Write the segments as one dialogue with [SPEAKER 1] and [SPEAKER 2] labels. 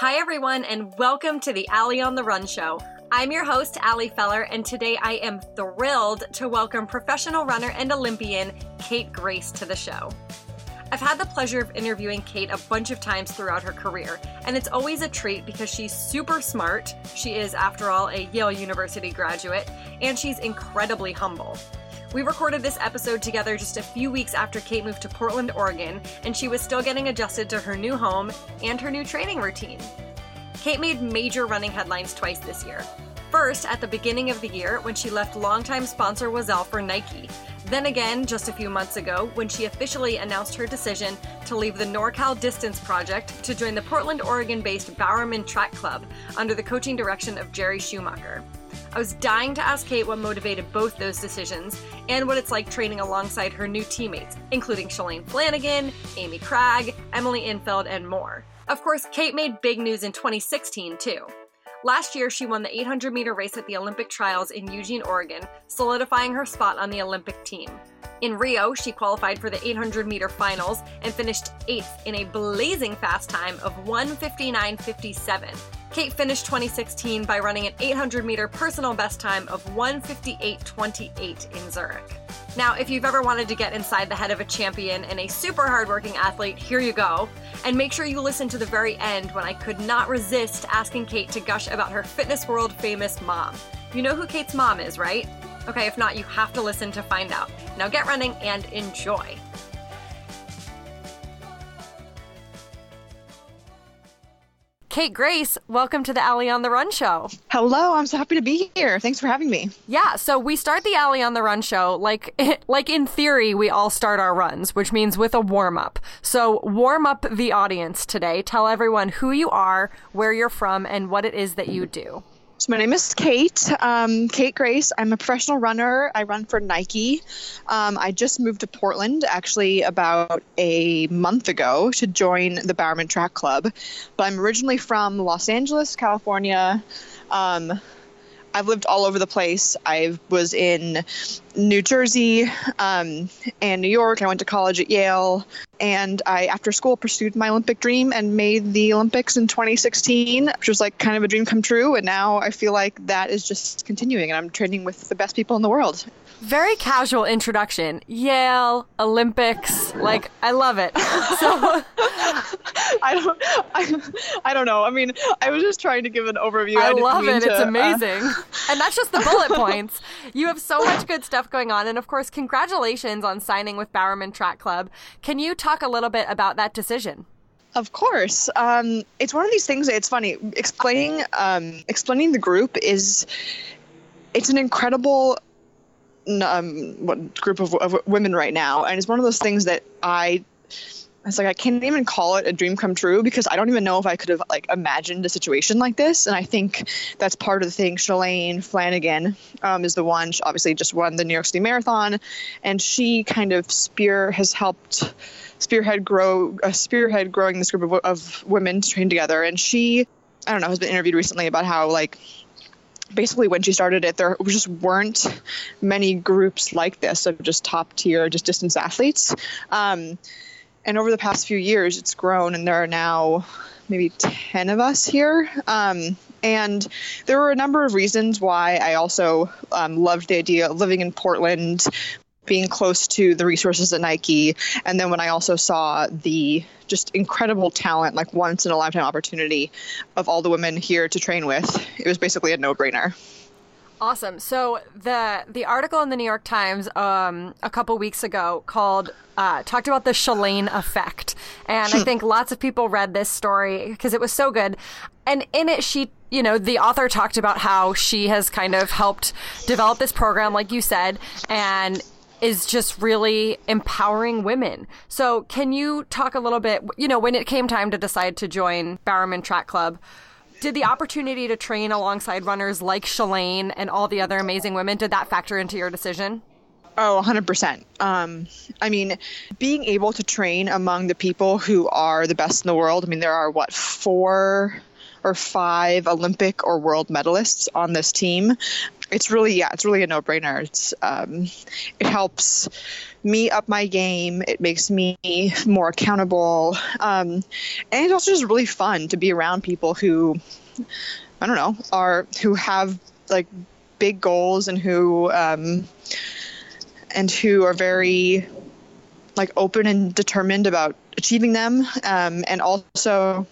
[SPEAKER 1] Hi, everyone, and welcome to the Ali on the Run show. I'm your host, Ali Feller, and today I am thrilled to welcome professional runner and Olympian Kate Grace to the show. I've had the pleasure of interviewing Kate a bunch of times throughout her career, and it's always a treat because she's super smart. She is, after all, a Yale University graduate, and she's incredibly humble. We recorded this episode together just a few weeks after Kate moved to Portland, Oregon, and she was still getting adjusted to her new home and her new training routine. Kate made major running headlines twice this year. First, at the beginning of the year, when she left longtime sponsor Oiselle for Nike. Then again, just a few months ago, when she officially announced her decision to leave the NorCal Distance Project to join the Portland, Oregon based Bowerman Track Club under the coaching direction of Jerry Schumacher. I was dying to ask Kate what motivated both those decisions and what it's like training alongside her new teammates, including Shalane Flanagan, Amy Cragg, Emily Infeld, and more. Of course, Kate made big news in 2016, too. Last year, she won the 800 meter race at the Olympic trials in Eugene, Oregon, solidifying her spot on the Olympic team. In Rio, she qualified for the 800 meter finals and finished eighth in a blazing fast time of 159.57. Kate finished 2016 by running an 800 meter personal best time of 158.28 in Zurich. Now, if you've ever wanted to get inside the head of a champion and a super hardworking athlete, here you go. And make sure you listen to the very end when I could not resist asking Kate to gush about her fitness world famous mom. You know who Kate's mom is, right? Okay, if not, you have to listen to find out. Now get running and enjoy. Kate Grace, welcome to the Ali on the Run show.
[SPEAKER 2] Hello, I'm so happy to be here. Thanks for having me.
[SPEAKER 1] Yeah, so we start the Ali on the Run show like like in theory we all start our runs, which means with a warm up. So warm up the audience today. Tell everyone who you are, where you're from, and what it is that you do.
[SPEAKER 2] So my name is Kate, um, Kate Grace. I'm a professional runner. I run for Nike. Um, I just moved to Portland actually about a month ago to join the Bowerman Track Club. But I'm originally from Los Angeles, California. Um, I've lived all over the place. I was in New Jersey um, and New York. I went to college at Yale, and I, after school, pursued my Olympic dream and made the Olympics in 2016, which was like kind of a dream come true. And now I feel like that is just continuing, and I'm training with the best people in the world.
[SPEAKER 1] Very casual introduction. Yale, Olympics, like I love it. So
[SPEAKER 2] I don't, I, I don't know. I mean, I was just trying to give an overview.
[SPEAKER 1] I, I love it.
[SPEAKER 2] To,
[SPEAKER 1] it's amazing, uh... and that's just the bullet points. You have so much good stuff going on, and of course, congratulations on signing with Bowerman Track Club. Can you talk a little bit about that decision?
[SPEAKER 2] Of course, um, it's one of these things. It's funny explaining um, explaining the group is it's an incredible um, what group of, of, women right now, and it's one of those things that I. It's like I can't even call it a dream come true because I don't even know if I could have like imagined a situation like this. And I think that's part of the thing. Shalane Flanagan um, is the one. She obviously just won the New York City Marathon, and she kind of spear has helped spearhead grow a spearhead growing this group of, of women to train together. And she, I don't know, has been interviewed recently about how like basically when she started it there just weren't many groups like this of just top tier just distance athletes. Um, and over the past few years it's grown and there are now maybe 10 of us here. Um, and there were a number of reasons why i also um, loved the idea of living in portland being close to the resources at Nike. And then when I also saw the just incredible talent, like once in a lifetime opportunity of all the women here to train with, it was basically a no brainer.
[SPEAKER 1] Awesome. So the the article in the New York Times um, a couple weeks ago called uh, talked about the Shalane effect, and I think lots of people read this story because it was so good. And in it, she, you know, the author talked about how she has kind of helped develop this program, like you said, and is just really empowering women. So, can you talk a little bit, you know, when it came time to decide to join Bowerman Track Club, did the opportunity to train alongside runners like Shalane and all the other amazing women, did that factor into your decision?
[SPEAKER 2] Oh, 100%. Um, I mean, being able to train among the people who are the best in the world, I mean, there are what, four or five Olympic or world medalists on this team. It's really, yeah, it's really a no brainer. It's, um, it helps me up my game. It makes me more accountable. Um, and it's also just really fun to be around people who, I don't know, are, who have like big goals and who, um, and who are very like open and determined about achieving them um, and also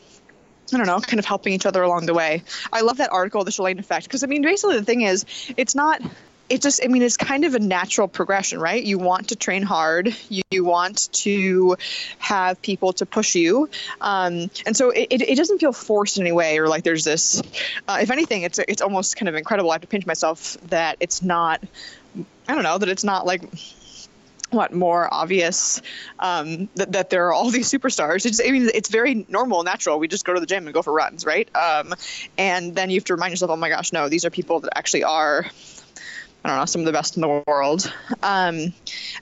[SPEAKER 2] I don't know, kind of helping each other along the way. I love that article, The Shalane Effect, because I mean, basically the thing is, it's not, it just, I mean, it's kind of a natural progression, right? You want to train hard, you, you want to have people to push you. Um, and so it, it, it, doesn't feel forced in any way or like there's this, uh, if anything, it's, it's almost kind of incredible. I have to pinch myself that it's not, I don't know, that it's not like, what more obvious um, that, that there are all these superstars it's, I mean, it's very normal natural we just go to the gym and go for runs right um, and then you have to remind yourself oh my gosh no these are people that actually are I don't know, some of the best in the world. Um,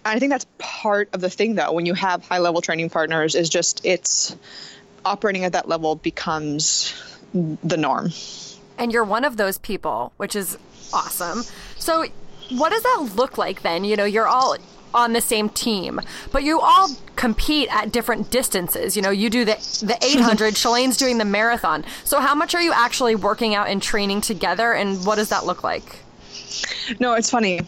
[SPEAKER 2] I think that's part of the thing, though, when you have high level training partners, is just it's operating at that level becomes the norm.
[SPEAKER 1] And you're one of those people, which is awesome. So, what does that look like then? You know, you're all on the same team, but you all compete at different distances. You know, you do the the 800, Shalane's doing the marathon. So how much are you actually working out and training together and what does that look like?
[SPEAKER 2] No, it's funny.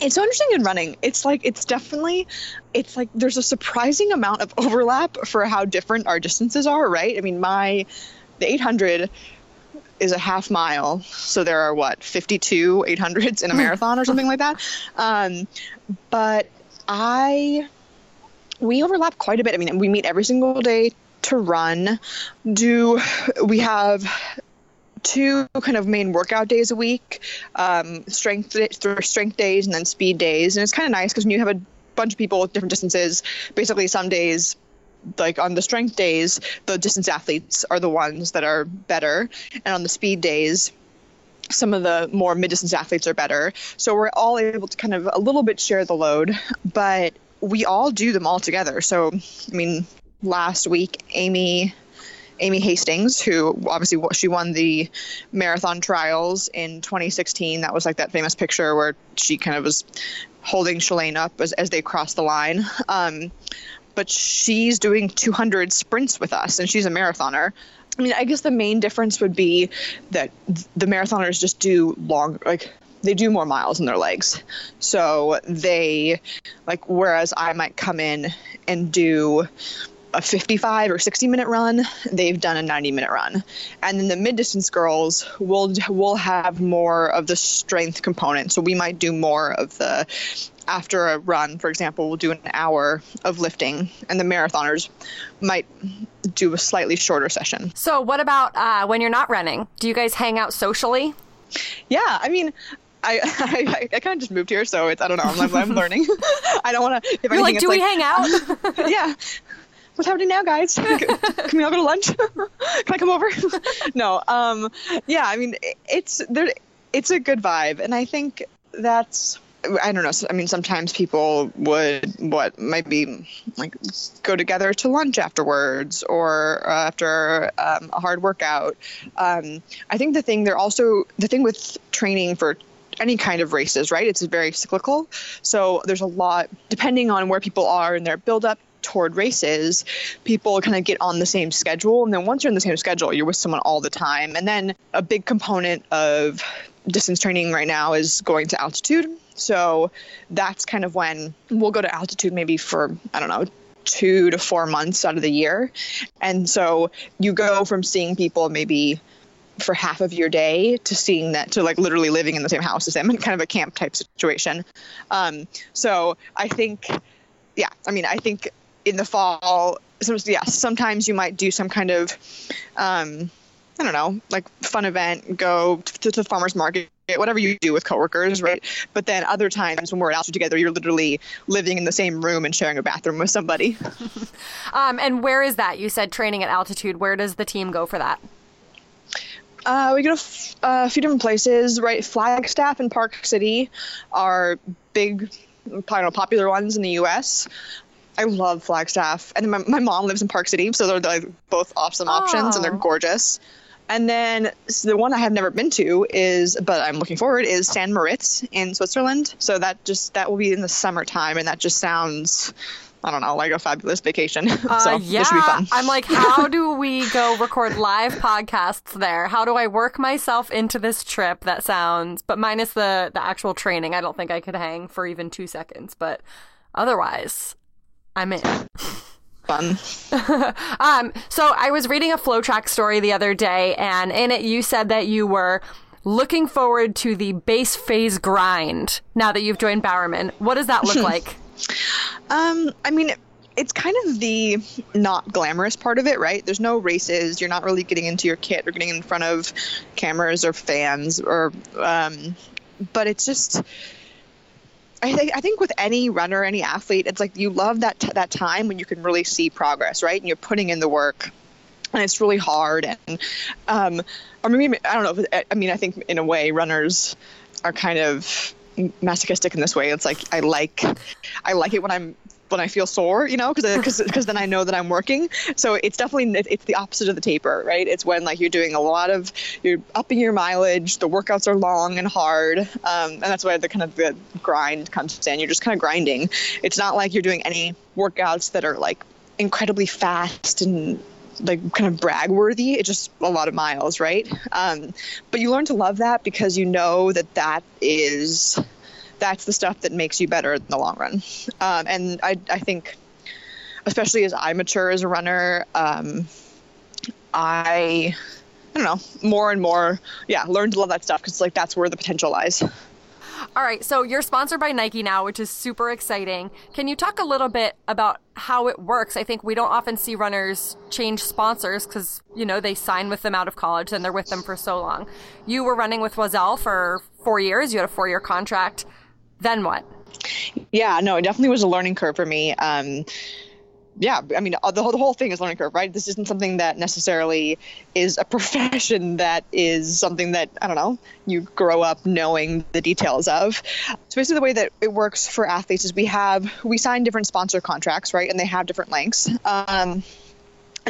[SPEAKER 2] It's so interesting in running. It's like it's definitely it's like there's a surprising amount of overlap for how different our distances are, right? I mean, my the 800 is a half mile. So there are what, 52 800s in a marathon or something like that. Um, but I, we overlap quite a bit. I mean, we meet every single day to run. Do we have two kind of main workout days a week, um, strength strength days and then speed days, and it's kind of nice because when you have a bunch of people with different distances, basically some days like on the strength days, the distance athletes are the ones that are better, and on the speed days, some of the more mid distance athletes are better. So we're all able to kind of a little bit share the load, but we all do them all together. So, I mean, last week, Amy. Amy Hastings, who obviously she won the marathon trials in 2016. That was like that famous picture where she kind of was holding Shalane up as, as they crossed the line. Um, but she's doing 200 sprints with us and she's a marathoner. I mean, I guess the main difference would be that the marathoners just do long, like, they do more miles in their legs. So they, like, whereas I might come in and do a 55 or 60 minute run, they've done a 90 minute run. And then the mid distance girls will will have more of the strength component. So we might do more of the after a run, for example, we'll do an hour of lifting, and the marathoners might do a slightly shorter session.
[SPEAKER 1] So, what about uh, when you're not running? Do you guys hang out socially?
[SPEAKER 2] Yeah, I mean, I, I, I kind of just moved here, so it's I don't know. I'm, I'm learning. I don't want to.
[SPEAKER 1] You're like, do we like, hang out?
[SPEAKER 2] yeah. What's happening now, guys? Can we all go to lunch? Can I come over? no. Um. Yeah. I mean, it's there. It's a good vibe, and I think that's I don't know. I mean, sometimes people would what might be like go together to lunch afterwards or uh, after um, a hard workout. Um, I think the thing they're also the thing with training for any kind of races, right? It's very cyclical. So there's a lot depending on where people are in their build up toward races, people kind of get on the same schedule. And then once you're in the same schedule, you're with someone all the time. And then a big component of distance training right now is going to altitude. So that's kind of when we'll go to altitude maybe for, I don't know, two to four months out of the year. And so you go from seeing people maybe for half of your day to seeing that to like literally living in the same house as them in kind of a camp type situation. Um, so I think, yeah, I mean, I think in the fall, sometimes, yeah, sometimes you might do some kind of, um, I don't know, like fun event, go to, to the farmer's market, whatever you do with coworkers, right? But then other times when we're at altitude together, you're literally living in the same room and sharing a bathroom with somebody.
[SPEAKER 1] um, and where is that? You said training at altitude. Where does the team go for that?
[SPEAKER 2] Uh, we go to f- uh, a few different places, right? Flagstaff and Park City are big, I know, popular ones in the U.S. I love Flagstaff, and my, my mom lives in Park City, so they're like both awesome options, and they're gorgeous. And then so the one I have never been to is, but I'm looking forward, is San Moritz in Switzerland. So that just that will be in the summertime, and that just sounds I don't know, like a fabulous vacation. Uh, so
[SPEAKER 1] yeah.
[SPEAKER 2] this should be fun.
[SPEAKER 1] I'm like, how do we go record live podcasts there? How do I work myself into this trip? That sounds, but minus the the actual training, I don't think I could hang for even two seconds. But otherwise, I'm in.
[SPEAKER 2] Fun.
[SPEAKER 1] um, so I was reading a FloTrack story the other day, and in it you said that you were looking forward to the base phase grind now that you've joined Bowerman. What does that look like?
[SPEAKER 2] Um, I mean, it's kind of the not glamorous part of it, right? There's no races. You're not really getting into your kit or getting in front of cameras or fans or, um, but it's just. I think I think with any runner, any athlete, it's like you love that t- that time when you can really see progress, right? And you're putting in the work, and it's really hard. And um, I don't know. I mean, I think in a way, runners are kind of masochistic in this way. It's like I like I like it when I'm when I feel sore, you know, because because then I know that I'm working. So it's definitely it's the opposite of the taper, right? It's when like you're doing a lot of you're upping your mileage. The workouts are long and hard, um, and that's why the kind of the grind comes in. You're just kind of grinding. It's not like you're doing any workouts that are like incredibly fast and like kind of brag worthy. It's just a lot of miles, right? Um, but you learn to love that because you know that that is that's the stuff that makes you better in the long run. Um, and I, I think, especially as I mature as a runner, um, I, I don't know, more and more, yeah, learn to love that stuff because like that's where the potential lies.
[SPEAKER 1] All right, so you're sponsored by Nike now, which is super exciting. Can you talk a little bit about how it works? I think we don't often see runners change sponsors because, you know, they sign with them out of college and they're with them for so long. You were running with Oiselle for four years, you had a four year contract. Then what?
[SPEAKER 2] Yeah, no, it definitely was a learning curve for me. Um, yeah, I mean, the whole, the whole thing is learning curve, right? This isn't something that necessarily is a profession that is something that, I don't know, you grow up knowing the details of. So basically the way that it works for athletes is we have, we sign different sponsor contracts, right? And they have different lengths. Um,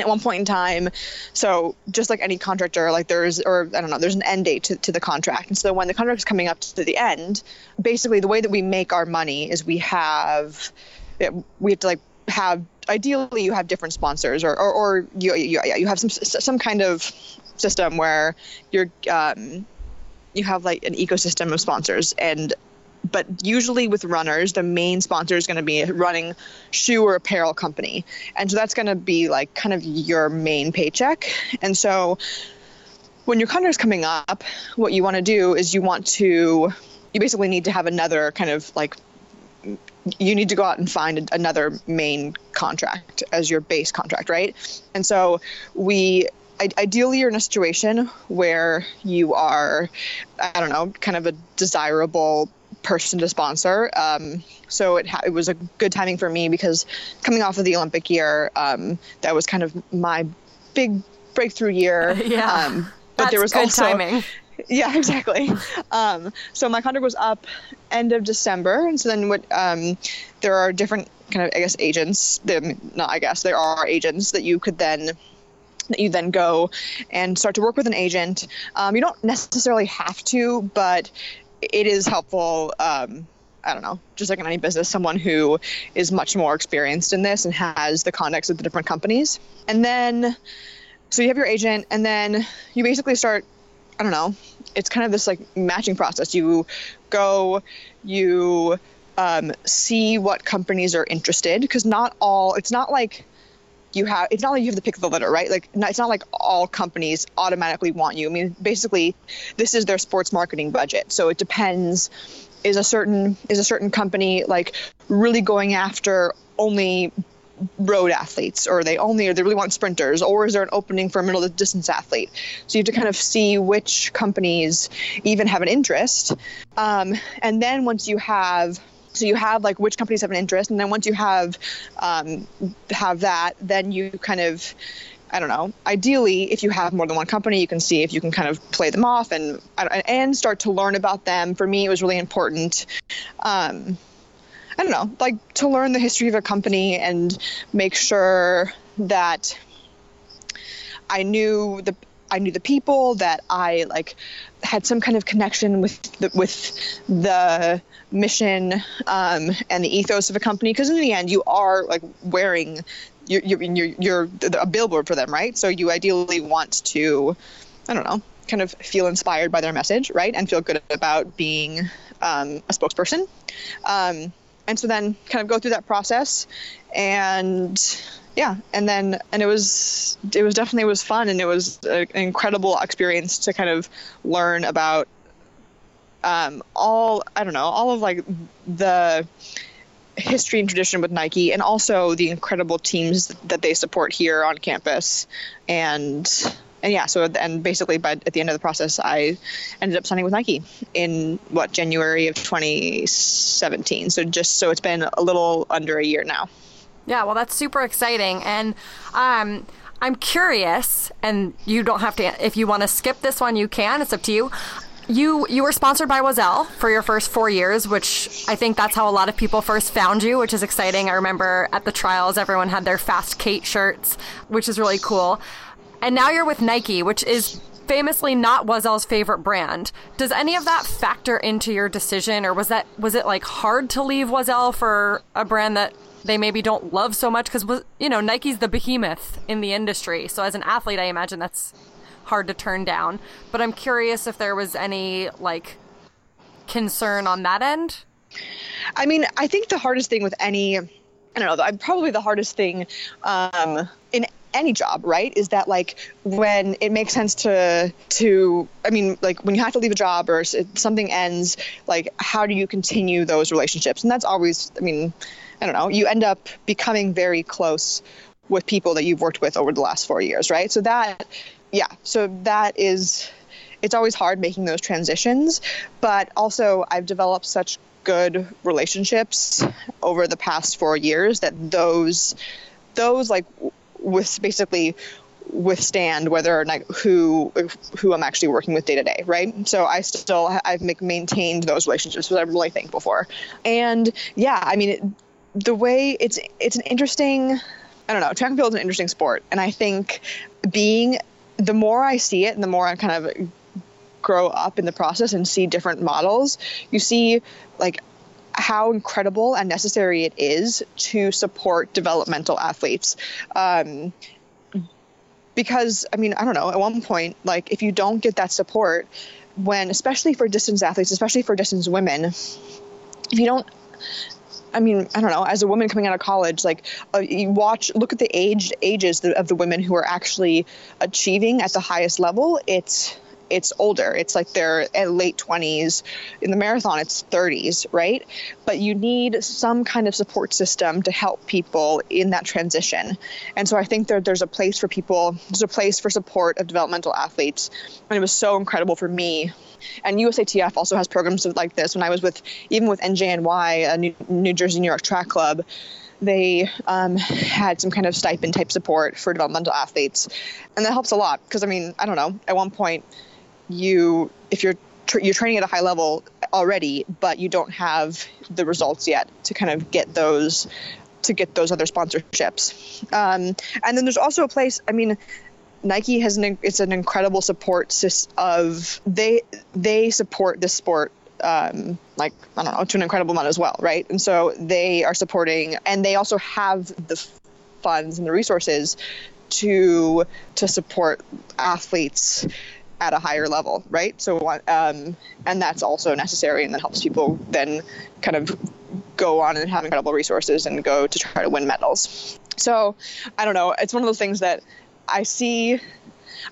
[SPEAKER 2] at one point in time, so just like any contractor, like there's, or I don't know, there's an end date to, to the contract. And so when the contract is coming up to the end, basically the way that we make our money is we have, we have to like have ideally you have different sponsors or, or, or you, you, you have some some kind of system where you're um, you have like an ecosystem of sponsors and but usually with runners the main sponsor is going to be a running shoe or apparel company and so that's going to be like kind of your main paycheck and so when your contract's coming up what you want to do is you want to you basically need to have another kind of like you need to go out and find another main contract as your base contract, right? And so we ideally you're in a situation where you are i don't know kind of a desirable person to sponsor um, so it, ha- it was a good timing for me because coming off of the olympic year um, that was kind of my big breakthrough year
[SPEAKER 1] yeah
[SPEAKER 2] um,
[SPEAKER 1] but That's there was good also timing
[SPEAKER 2] yeah, exactly. Um, so my contract was up end of December, and so then what? Um, there are different kind of I guess agents. Not I guess there are agents that you could then that you then go and start to work with an agent. Um, you don't necessarily have to, but it is helpful. Um, I don't know, just like in any business, someone who is much more experienced in this and has the context of the different companies. And then, so you have your agent, and then you basically start I don't know. It's kind of this like matching process. You go, you um, see what companies are interested because not all. It's not like you have. It's not like you have to pick the litter, right? Like it's not like all companies automatically want you. I mean, basically, this is their sports marketing budget, so it depends. Is a certain is a certain company like really going after only road athletes or they only or they really want sprinters or is there an opening for a middle distance athlete so you have to kind of see which companies even have an interest um, and then once you have so you have like which companies have an interest and then once you have um, have that then you kind of I don't know. Ideally, if you have more than one company, you can see if you can kind of play them off and and start to learn about them. For me, it was really important um, I don't know, like to learn the history of a company and make sure that I knew the I knew the people, that I like had some kind of connection with the, with the mission um, and the ethos of a company. Because in the end, you are like wearing you're, you're, you're, you're a billboard for them, right? So you ideally want to, I don't know, kind of feel inspired by their message, right? And feel good about being um, a spokesperson. Um, and so then kind of go through that process and yeah and then and it was it was definitely it was fun and it was an incredible experience to kind of learn about um, all i don't know all of like the history and tradition with nike and also the incredible teams that they support here on campus. And and yeah so and basically by at the end of the process i ended up signing with nike in what january of 2017 so just so it's been a little under a year now
[SPEAKER 1] yeah, well, that's super exciting. And um, I'm curious, and you don't have to, if you want to skip this one, you can. It's up to you. You you were sponsored by Oiselle for your first four years, which I think that's how a lot of people first found you, which is exciting. I remember at the trials, everyone had their Fast Kate shirts, which is really cool. And now you're with Nike, which is famously not Oiselle's favorite brand. Does any of that factor into your decision, or was that was it like hard to leave Oiselle for a brand that they maybe don't love so much because you know Nike's the behemoth in the industry. So as an athlete, I imagine that's hard to turn down. But I'm curious if there was any like concern on that end.
[SPEAKER 2] I mean, I think the hardest thing with any, I don't know, probably the hardest thing um, in any job right is that like when it makes sense to to i mean like when you have to leave a job or something ends like how do you continue those relationships and that's always i mean I don't know, you end up becoming very close with people that you've worked with over the last four years, right? So that, yeah, so that is, it's always hard making those transitions, but also I've developed such good relationships over the past four years that those, those like with basically withstand whether or not who who I'm actually working with day to day, right? So I still I've maintained those relationships, which I'm really thankful for. And yeah, I mean, the way it's it's an interesting I don't know, track and field is an interesting sport. And I think being the more I see it and the more I kind of grow up in the process and see different models, you see like how incredible and necessary it is to support developmental athletes. Um, because I mean, I don't know, at one point, like if you don't get that support, when especially for distance athletes, especially for distance women, if you don't I mean, I don't know. As a woman coming out of college, like uh, you watch, look at the age ages of the women who are actually achieving at the highest level. It's it's older. It's like they're at late 20s. In the marathon, it's 30s, right? But you need some kind of support system to help people in that transition. And so I think that there's a place for people, there's a place for support of developmental athletes. And it was so incredible for me. And USATF also has programs like this. When I was with, even with NJNY, a New, New Jersey New York Track Club, they um, had some kind of stipend type support for developmental athletes and that helps a lot because i mean i don't know at one point you if you're tra- you're training at a high level already, but you don't have the results yet to kind of get those to get those other sponsorships. Um, and then there's also a place. I mean, Nike has an it's an incredible support of they they support this sport um, like I don't know to an incredible amount as well, right? And so they are supporting, and they also have the funds and the resources to to support athletes at a higher level, right? So, um, and that's also necessary, and that helps people then kind of go on and have incredible resources and go to try to win medals. So, I don't know. It's one of those things that I see.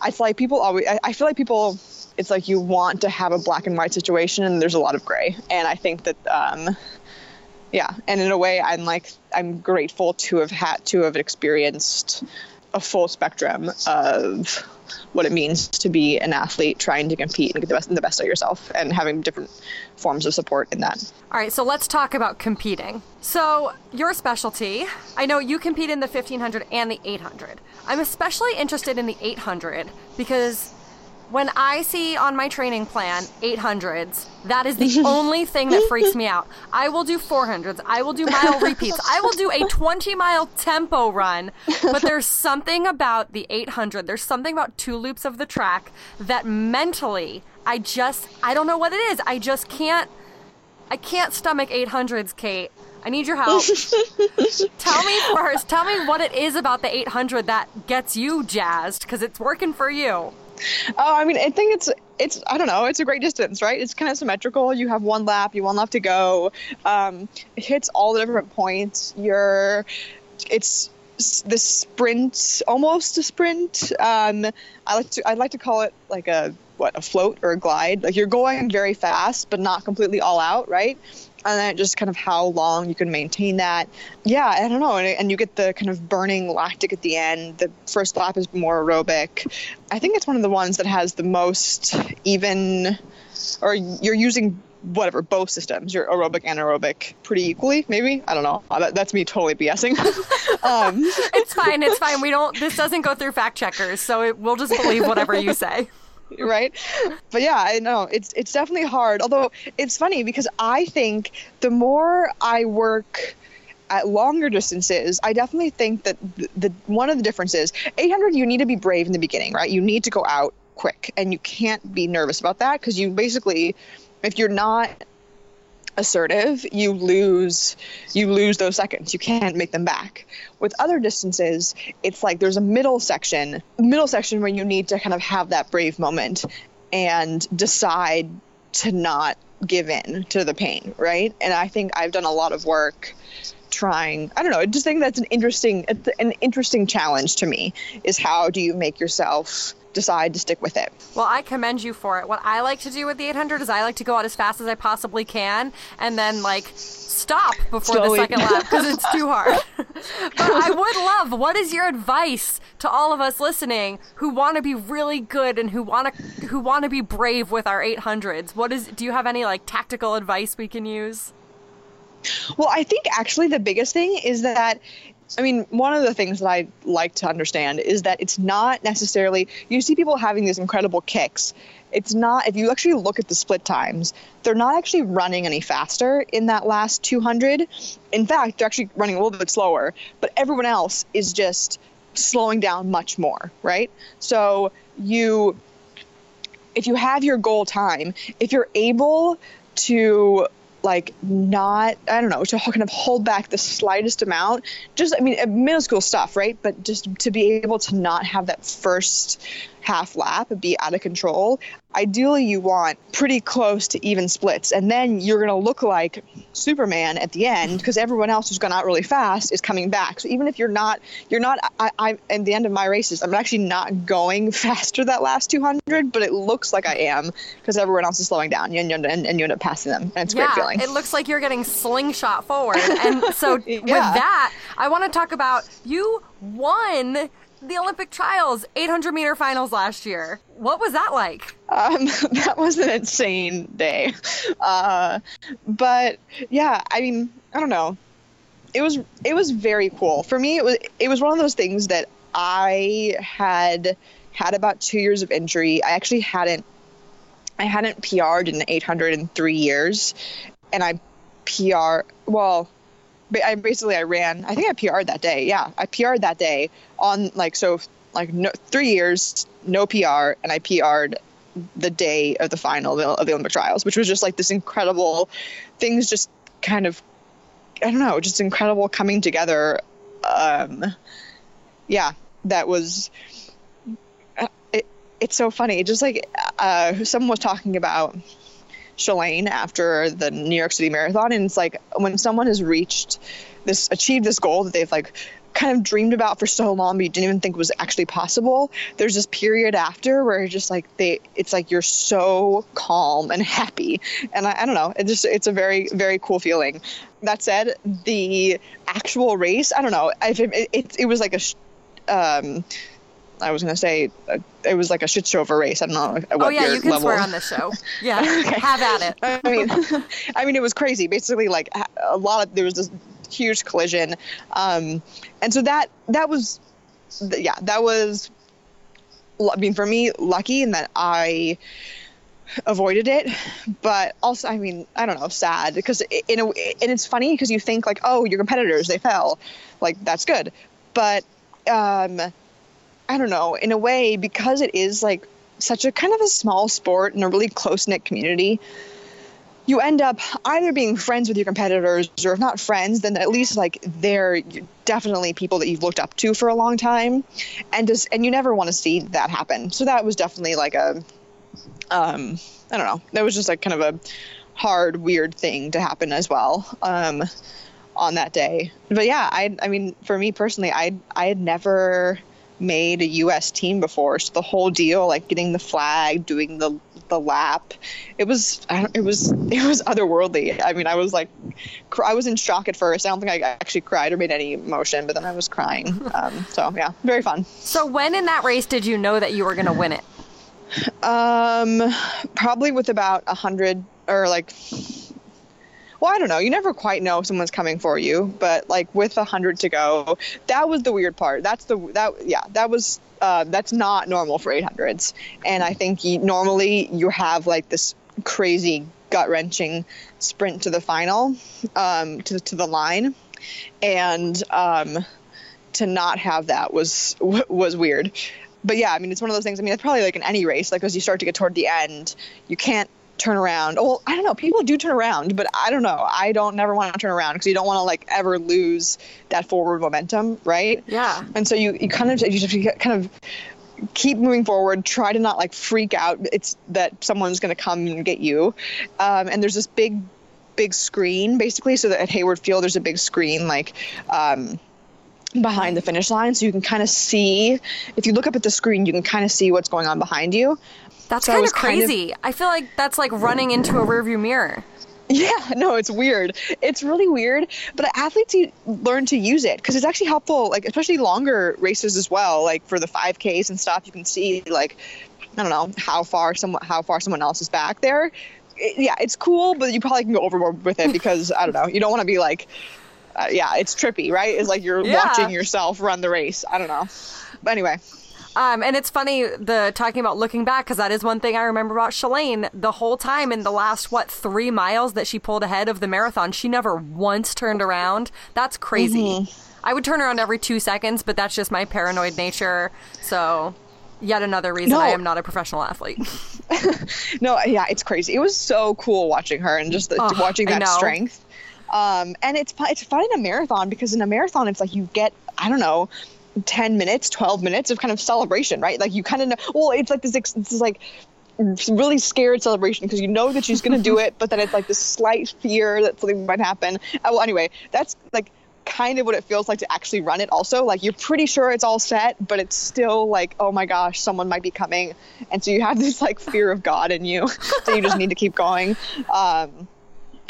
[SPEAKER 2] I feel like people always. I, I feel like people. It's like you want to have a black and white situation, and there's a lot of gray. And I think that. Um, yeah, and in a way, I'm like I'm grateful to have had to have experienced a full spectrum of what it means to be an athlete trying to compete and get the best, the best of yourself and having different forms of support in that.
[SPEAKER 1] All right, so let's talk about competing. So, your specialty, I know you compete in the 1500 and the 800. I'm especially interested in the 800 because when I see on my training plan 800s, that is the only thing that freaks me out. I will do 400s. I will do mile repeats. I will do a 20 mile tempo run. But there's something about the 800, there's something about two loops of the track that mentally, I just, I don't know what it is. I just can't, I can't stomach 800s, Kate. I need your help. tell me first, tell me what it is about the 800 that gets you jazzed because it's working for you.
[SPEAKER 2] Oh, I mean, I think it's it's I don't know. It's a great distance, right? It's kind of symmetrical. You have one lap, you one lap to go. Um, it hits all the different points. You're, it's the sprint, almost a sprint. Um, I like to I like to call it like a what a float or a glide. Like you're going very fast, but not completely all out, right? And then just kind of how long you can maintain that. Yeah, I don't know. And, and, you get the kind of burning lactic at the end. The first lap is more aerobic. I think it's one of the ones that has the most even, or you're using whatever both systems your aerobic and aerobic pretty equally maybe i don't know that, that's me totally bsing
[SPEAKER 1] um. it's fine it's fine we don't this doesn't go through fact checkers so it, we'll just believe whatever you say
[SPEAKER 2] right? But yeah i know. It's it's definitely hard. Although it's funny because i think the more i work at longer distances i definitely think that the, the one of the differences 800 you need to be brave in the beginning right? You need to go out quick and you can't be nervous about that because you basically if you're not assertive, you lose you lose those seconds. You can't make them back. With other distances, it's like there's a middle section, middle section where you need to kind of have that brave moment and decide to not give in to the pain, right? And I think I've done a lot of work trying i don't know i just think that's an interesting an interesting challenge to me is how do you make yourself decide to stick with it.
[SPEAKER 1] Well, I commend you for it. What I like to do with the 800 is I like to go out as fast as I possibly can and then like stop before Slowly. the second lap because it's too hard. but I would love what is your advice to all of us listening who want to be really good and who want to who want to be brave with our 800s? What is do you have any like tactical advice we can use?
[SPEAKER 2] Well, I think actually the biggest thing is that I mean, one of the things that I like to understand is that it's not necessarily, you see people having these incredible kicks. It's not, if you actually look at the split times, they're not actually running any faster in that last 200. In fact, they're actually running a little bit slower, but everyone else is just slowing down much more, right? So you, if you have your goal time, if you're able to like not i don't know to kind of hold back the slightest amount. Just i mean minuscule stuff right? But just to be able to not have that first half lap be out of control ideally you want pretty close to even splits. And then you're going to look like superman at the end because everyone else who's gone out really fast is coming back. So even if you're not you're not i i at the end of my races i'm actually not going faster that last 200 but it looks like i am because everyone else is slowing down and, and, and you end up passing them and it's a
[SPEAKER 1] yeah,
[SPEAKER 2] great feeling.
[SPEAKER 1] it looks like you're getting slingshot forward. And so yeah. with that i want to talk about you won the Olympic trials, 800 meter finals last year. What was that like?
[SPEAKER 2] Um, that was an insane day. Uh, but yeah, I mean, I don't know. It was it was very cool for me. It was it was one of those things that I had had about two years of injury. I actually hadn't I hadn't PR'd in 800 in three years, and I PR well I basically I ran. I think I PR'd that day. Yeah, I PR'd that day on like so like no, three years no PR, and I PR'd the day of the final of the, Olympic trials, which was just like this incredible things just kind of I don't know, just incredible coming together. Um, yeah, that was. Uh, it, it's so funny. Just like uh, someone was talking about Shalane after the New York City Marathon, and it's like when someone has reached this, achieved this goal that they've like kind of dreamed about for so long, but you didn't even think was actually possible. There's this period after where you're just like they, it's like you're so calm and happy, and I, I don't know, it just it's a very very cool feeling. That said, the actual race, I don't know, it, it, it was like a. Um, I was gonna say uh, it was like a shit show of a race. I don't know.
[SPEAKER 1] oh yeah, you can level. swear on this show. Yeah, okay. have at it.
[SPEAKER 2] I mean, I mean, it was crazy. Basically, like a lot of there was this huge collision, um, and so that that was, yeah, that was I mean, for me, lucky in that I avoided it but also i mean i don't know sad because in a and it's funny because you think like oh your competitors they fell like that's good but um i don't know in a way because it is like such a kind of a small sport and a really close knit community you end up either being friends with your competitors or if not friends then at least like they're definitely people that you've looked up to for a long time and just and you never want to see that happen so that was definitely like a um, I don't know. That was just like kind of a hard, weird thing to happen as well um, on that day. But yeah, I, I mean, for me personally, I, I had never made a U.S. team before, so the whole deal, like getting the flag, doing the the lap, it was it was it was otherworldly. I mean, I was like, I was in shock at first. I don't think I actually cried or made any emotion, but then I was crying. Um, so yeah, very fun.
[SPEAKER 1] So when in that race did you know that you were going to win it?
[SPEAKER 2] Um, probably with about a hundred or like, well, I don't know. You never quite know if someone's coming for you, but like with a hundred to go, that was the weird part. That's the that yeah that was uh, that's not normal for 800s, and I think you, normally you have like this crazy gut wrenching sprint to the final, um, to to the line, and um, to not have that was was weird but yeah, I mean, it's one of those things. I mean, it's probably like in any race, like as you start to get toward the end, you can't turn around. Well, I don't know. People do turn around, but I don't know. I don't never want to turn around because you don't want to like ever lose that forward momentum, right?
[SPEAKER 1] Yeah.
[SPEAKER 2] And so you you kind of you just kind of keep moving forward. Try to not like freak out. It's that someone's going to come and get you. Um, and there's this big big screen basically so that at Hayward Field there's a big screen like um, behind the finish line so you can kind of see if you look up at the screen you can kind of see what's going on behind you.
[SPEAKER 1] That's so kind of crazy kind of, i feel like that's like running into a rearview mirror.
[SPEAKER 2] Yeah no it's weird. It's really weird but athletes learn to use it because it's actually helpful like especially longer races as well like for the 5ks and stuff you can see like i don't know how far someone how far someone else is back there. Yeah it's cool but you probably can go overboard with it because i don't know you don't want to be like uh, yeah, it's trippy, right? It's like you're yeah. watching yourself run the race. I don't know. But anyway.
[SPEAKER 1] Um, and it's funny the talking about looking back because that is one thing I remember about Shalane. The whole time in the last what three miles that she pulled ahead of the marathon, she never once turned around. That's crazy. Mm-hmm. I would turn around every two seconds, but that's just my paranoid nature. So, yet another reason no. I am not a professional athlete.
[SPEAKER 2] no, yeah, it's crazy. It was so cool watching her and just the, oh, watching that strength. Um, and it's it's fun in a marathon because in a marathon it's like you get I don't know 10 minutes 12 minutes of kind of celebration right? Like you kind of know well it's like this this is like really scared celebration because you know that she's going to do it but then it's like this slight fear that something might happen. Uh, well anyway that's like kind of what it feels like to actually run it also. Like you're pretty sure it's all set but it's still like oh my gosh someone might be coming. And so you have this like fear of god in you so you just need to keep going. Um,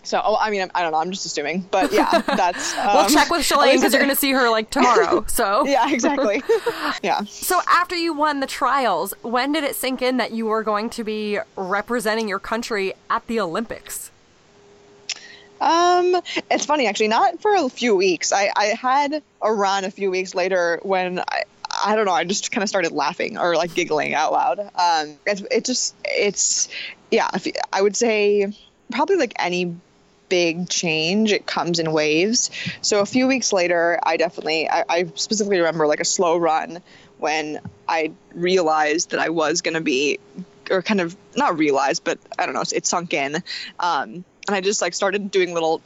[SPEAKER 2] so, oh, I mean, I don't know. I'm just assuming, but yeah, that's.
[SPEAKER 1] Um, we'll check with Shalane because you're going to see her like tomorrow. So.
[SPEAKER 2] yeah, exactly. yeah.
[SPEAKER 1] So after you won the trials, when did it sink in that you were going to be representing your country at the Olympics?
[SPEAKER 2] Um, it's funny actually. Not for a few weeks. I I had a run a few weeks later when I. I don't know. I just kind of started laughing or like giggling out loud. Um, it, it just, it's, yeah. I would say probably like any big change it comes in waves. So a few weeks later i definitely i, I specifically remember like a slow run when i realized that i was going to be or kind of not realized but i don't know it sunk in. Um, and i just like started doing little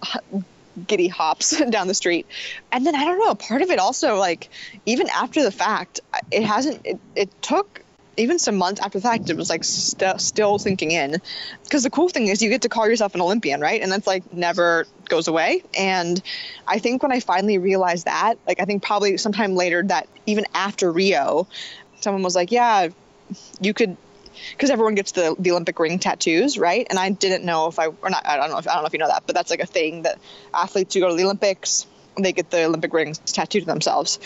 [SPEAKER 2] giddy hops down the street. And then i don't know part of it also like even after the fact it hasn't it, it took even some months after the fact, it was like st- still sinking in. Because the cool thing is, you get to call yourself an Olympian, right? And that's like never goes away. And I think when I finally realized that, like I think probably sometime later, that even after Rio, someone was like, "Yeah, you could." Because everyone gets the, the Olympic ring tattoos, right? And I didn't know if I or not. I don't know if I don't know if you know that, but that's like a thing that athletes who go to the Olympics they get the Olympic rings tattooed to themselves.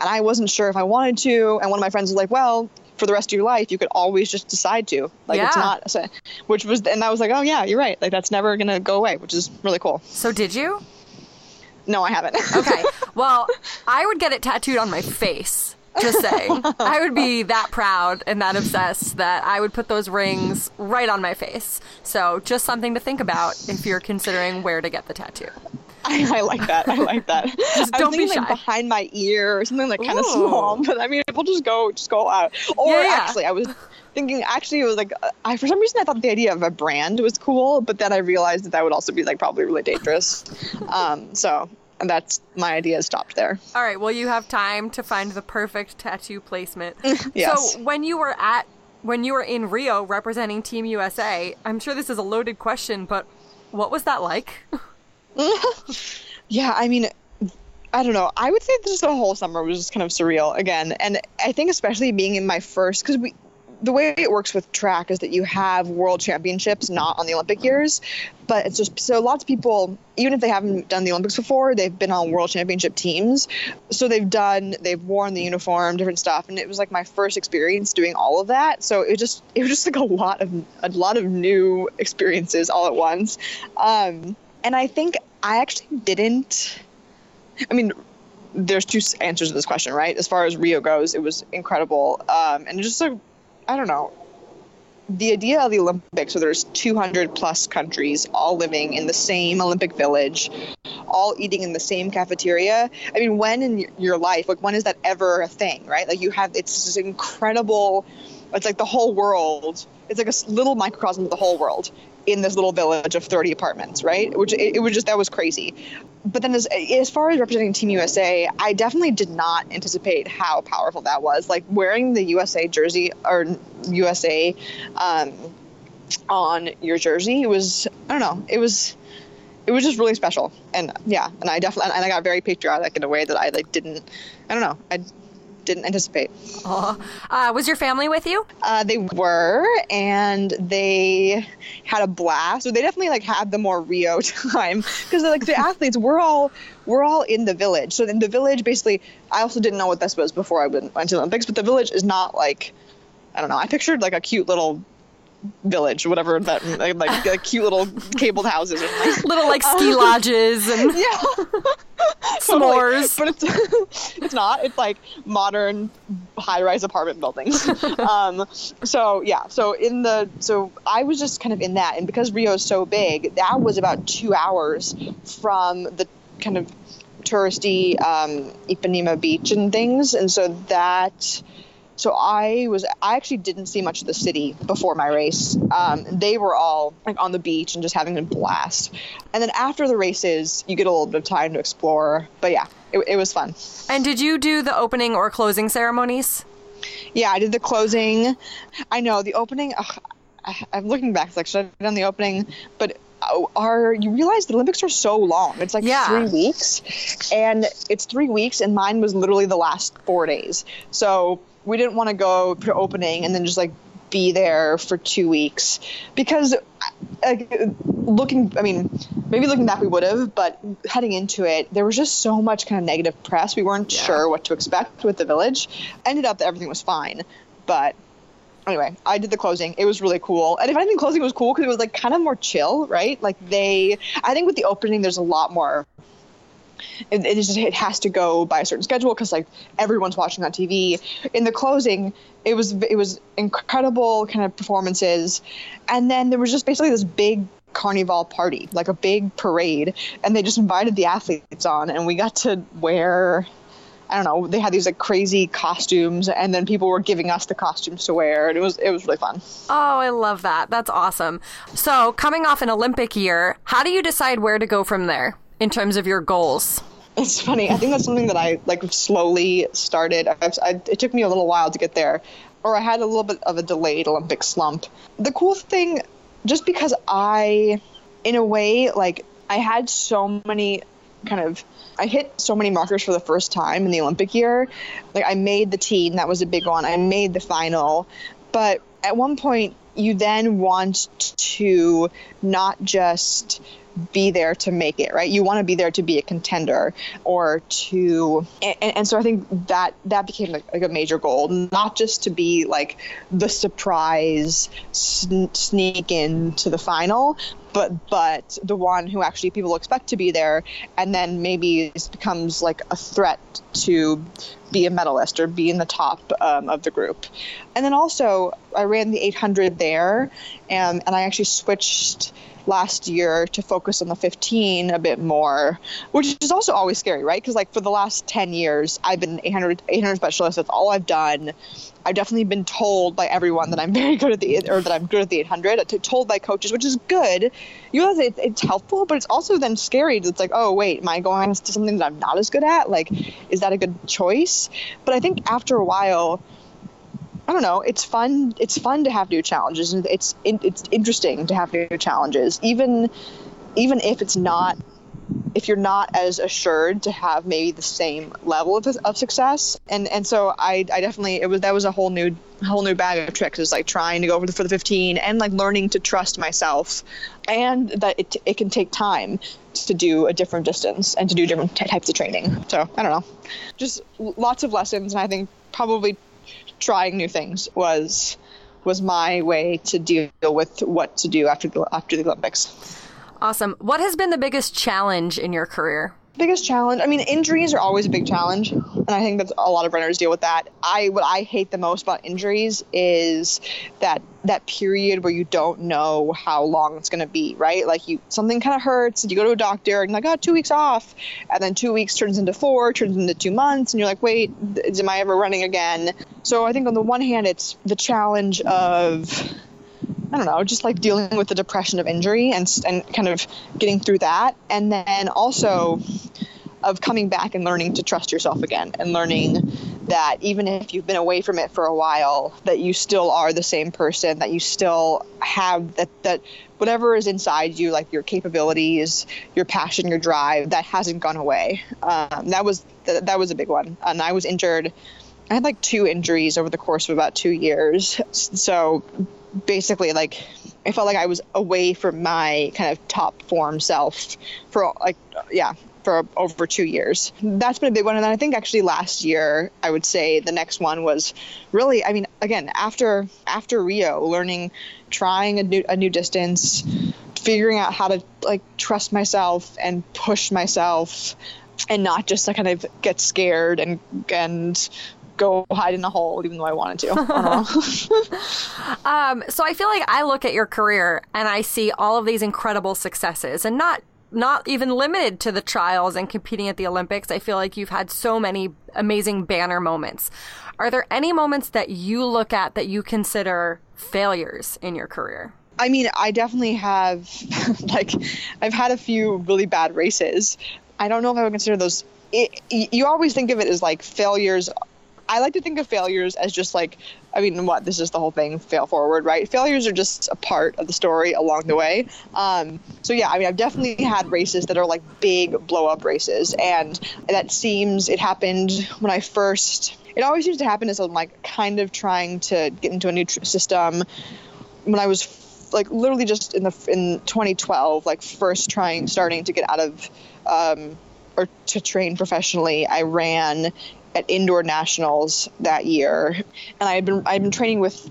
[SPEAKER 2] And I wasn't sure if I wanted to. And one of my friends was like, well, for the rest of your life, you could always just decide to. Like yeah. it's not, which was, and I was like, oh yeah, you're right. Like that's never gonna go away, which is really cool.
[SPEAKER 1] So did you?
[SPEAKER 2] No, I haven't.
[SPEAKER 1] okay. Well, I would get it tattooed on my face Just saying. I would be that proud and that obsessed that I would put those rings right on my face. So, just something to think about if you're considering where to get the tattoo.
[SPEAKER 2] I, I like that. I like that.
[SPEAKER 1] Just don't be
[SPEAKER 2] thinking, like
[SPEAKER 1] shy.
[SPEAKER 2] behind my ear or something like kind of small. But I mean, we'll just go, just go out. Or
[SPEAKER 1] Yeah, yeah.
[SPEAKER 2] actually, I was thinking. Actually, it was like uh, I for some reason I thought the idea of a brand was cool, but then I realized that that would also be like probably really dangerous. um, so and that's my idea stopped there.
[SPEAKER 1] All right, well, you have time to find the perfect tattoo placement.
[SPEAKER 2] Yes.
[SPEAKER 1] So, when you were at when you were in Rio representing Team USA, I'm sure this is a loaded question, but what was that like?
[SPEAKER 2] Yeah, I mean, I don't know. I would say this the whole summer was just kind of surreal again, and I think especially being in my first because we. The way it works with track is that you have world championships, not on the Olympic years, but it's just so lots of people, even if they haven't done the Olympics before, they've been on world championship teams. So they've done, they've worn the uniform, different stuff, and it was like my first experience doing all of that. So it just, it was just like a lot of, a lot of new experiences all at once. Um, and I think I actually didn't. I mean, there's two answers to this question, right? As far as Rio goes, it was incredible, um, and just like I don't know, the idea of the Olympics, where there's 200 plus countries all living in the same Olympic village, all eating in the same cafeteria. I mean, when in your life, like when is that ever a thing, right? Like you have it's this incredible. It's like the whole world. It's like a little microcosm of the whole world in this little village of 30 apartments, right? Which it, it was just that was crazy. But then as as far as representing Team USA, I definitely did not anticipate how powerful that was. Like wearing the USA jersey or USA um, on your jersey, was I don't know, it was it was just really special. And yeah, and I definitely and I got very patriotic in a way that I like didn't I don't know, I didn't anticipate.
[SPEAKER 1] Aw. Uh, was your family with you?
[SPEAKER 2] Uh, they were, and they had a blast. So they definitely like had the more Rio time because like the athletes, we're all we're all in the village. So in the village, basically, I also didn't know what this was before I went to the Olympics, but the village is not like I don't know. I pictured like a cute little village, whatever that like, like, like cute little cabled houses.
[SPEAKER 1] Little like ski lodges and
[SPEAKER 2] yeah.
[SPEAKER 1] s'mores.
[SPEAKER 2] but it's it's not. It's like modern high-rise apartment buildings. um, so yeah, so in the so I was just kind of in that, and because Rio is so big, that was about two hours from the kind of touristy um, Ipanema beach and things, and so that. So I was I actually didn't see much of the city before my race. Um, they were all like on the beach and just having a blast. And then after the races, you get a little bit of time to explore. But yeah, it, it was fun.
[SPEAKER 1] And did you do the opening or closing ceremonies?
[SPEAKER 2] Yeah, I did the closing. I know the opening. Ugh, I, I'm looking back. It's like should I have done the opening? But uh, are you realize the Olympics are so long? It's like
[SPEAKER 1] Yeah.
[SPEAKER 2] three weeks, and it's three weeks, and mine was literally the last four days. So we didn't want to go to opening and then just like be there for two weeks. Because like looking i mean maybe looking back we would have but heading into it there was just so much kind of negative press. We weren't
[SPEAKER 1] Yeah.
[SPEAKER 2] sure what to expect with the village. Ended up that everything was fine. But anyway i did the closing. It was really cool. And if anything closing was cool because it was like kind of more chill right? Like they i think with the opening there's a lot more it, it just it has to go by a certain schedule because like everyone's watching on TV. In the closing, it was it was incredible kind of performances, and then there was just basically this big carnival party, like a big parade, and they just invited the athletes on, and we got to wear. I don't know. They had these like crazy costumes, and then people were giving us the costumes to wear, and it was it was really fun.
[SPEAKER 1] Oh, I love that. That's awesome. So, coming off an Olympic year, how do you decide where to go from there in terms of your goals?
[SPEAKER 2] It's funny. I think that's something that I like slowly started. I've, I, it took me a little while to get there, or I had a little bit of a delayed Olympic slump. The cool thing, just because I, in a way, like I had so many kind of I hit so many markers for the first time in the Olympic year. Like I made the team, that was a big one. I made the final, but at one point you then want to not just be there to make it right? You want to be there to be a contender or to and, and so i think that that became like, like, a major goal not just to be like the surprise sn- sneak into the final but but the one who actually people expect to be there and then maybe becomes like a threat to be a medalist or be in the top um, of the group. And then also i ran the 800 there and, and i actually switched last year to focus on the 15 a bit more, which is also always scary, right? Because like for the last 10 years, I've been 800 800 specialist. That's all I've done. I've definitely been told by everyone that I'm very good at the or that I'm good at the 800. Told by coaches, which is good. You know, it's, it's helpful, but it's also then scary. It's like, oh wait, am I going to something that I'm not as good at? Like, is that a good choice? But I think after a while I don't know. It's fun. It's fun to have new challenges, and it's it's interesting to have new challenges, even even if it's not if you're not as assured to have maybe the same level of, of success and and so I, I definitely it was that was a whole new whole new bag of tricks is like trying to go for the, for the 15 and like learning to trust myself and that it, it can take time to do a different distance and to do different t- types of training so i don't know just lots of lessons and i think probably trying new things was was my way to deal with what to do after the after the Olympics.
[SPEAKER 1] Awesome. What has been the biggest challenge in your career?
[SPEAKER 2] biggest challenge i mean injuries are always a big challenge and i think that a lot of runners deal with that. I what i hate the most about injuries is that that period where you don't know how long it's going to be right? Like you something kind of hurts and you go to a doctor and like oh two weeks off. And then two weeks turns into four turns into two months and you're like wait am i ever running again? So i think on the one hand it's the challenge of I don't know, just like dealing with the depression of injury and and kind of getting through that, and then also of coming back and learning to trust yourself again and learning that even if you've been away from it for a while that you still are the same person that you still have that that whatever is inside you like your capabilities your passion your drive that hasn't gone away. Um, that was th- that was a big one. And i was injured i had like two injuries over the course of about two years. So basically like I felt like I was away from my kind of top form self for like yeah for over two years. That's been a big one, and then I think actually last year I would say the next one was really I mean again after after Rio learning trying a new a new distance, figuring out how to like trust myself and push myself and not just to kind of get scared and and go hide in a hole even though I wanted to.
[SPEAKER 1] um, so I feel like I look at your career and I see all of these incredible successes and not not even limited to the trials and competing at the Olympics. I feel like you've had so many amazing banner moments. Are there any moments that you look at that you consider failures in your career?
[SPEAKER 2] I mean, I definitely have, like, I've had a few really bad races. I don't know if I would consider those. It, you always think of it as like failures I like to think of failures as just like, I mean, what this is the whole thing, fail forward, right? Failures are just a part of the story along the way. Um, so yeah, I mean, I've definitely had races that are like big blow up races, and that seems it happened when I first. It always seems to happen as I'm like kind of trying to get into a new tr- system. When I was like literally just in the in 2012, like first trying starting to get out of. Um, or to train professionally, I ran at indoor nationals that year, and I had been I'd been training with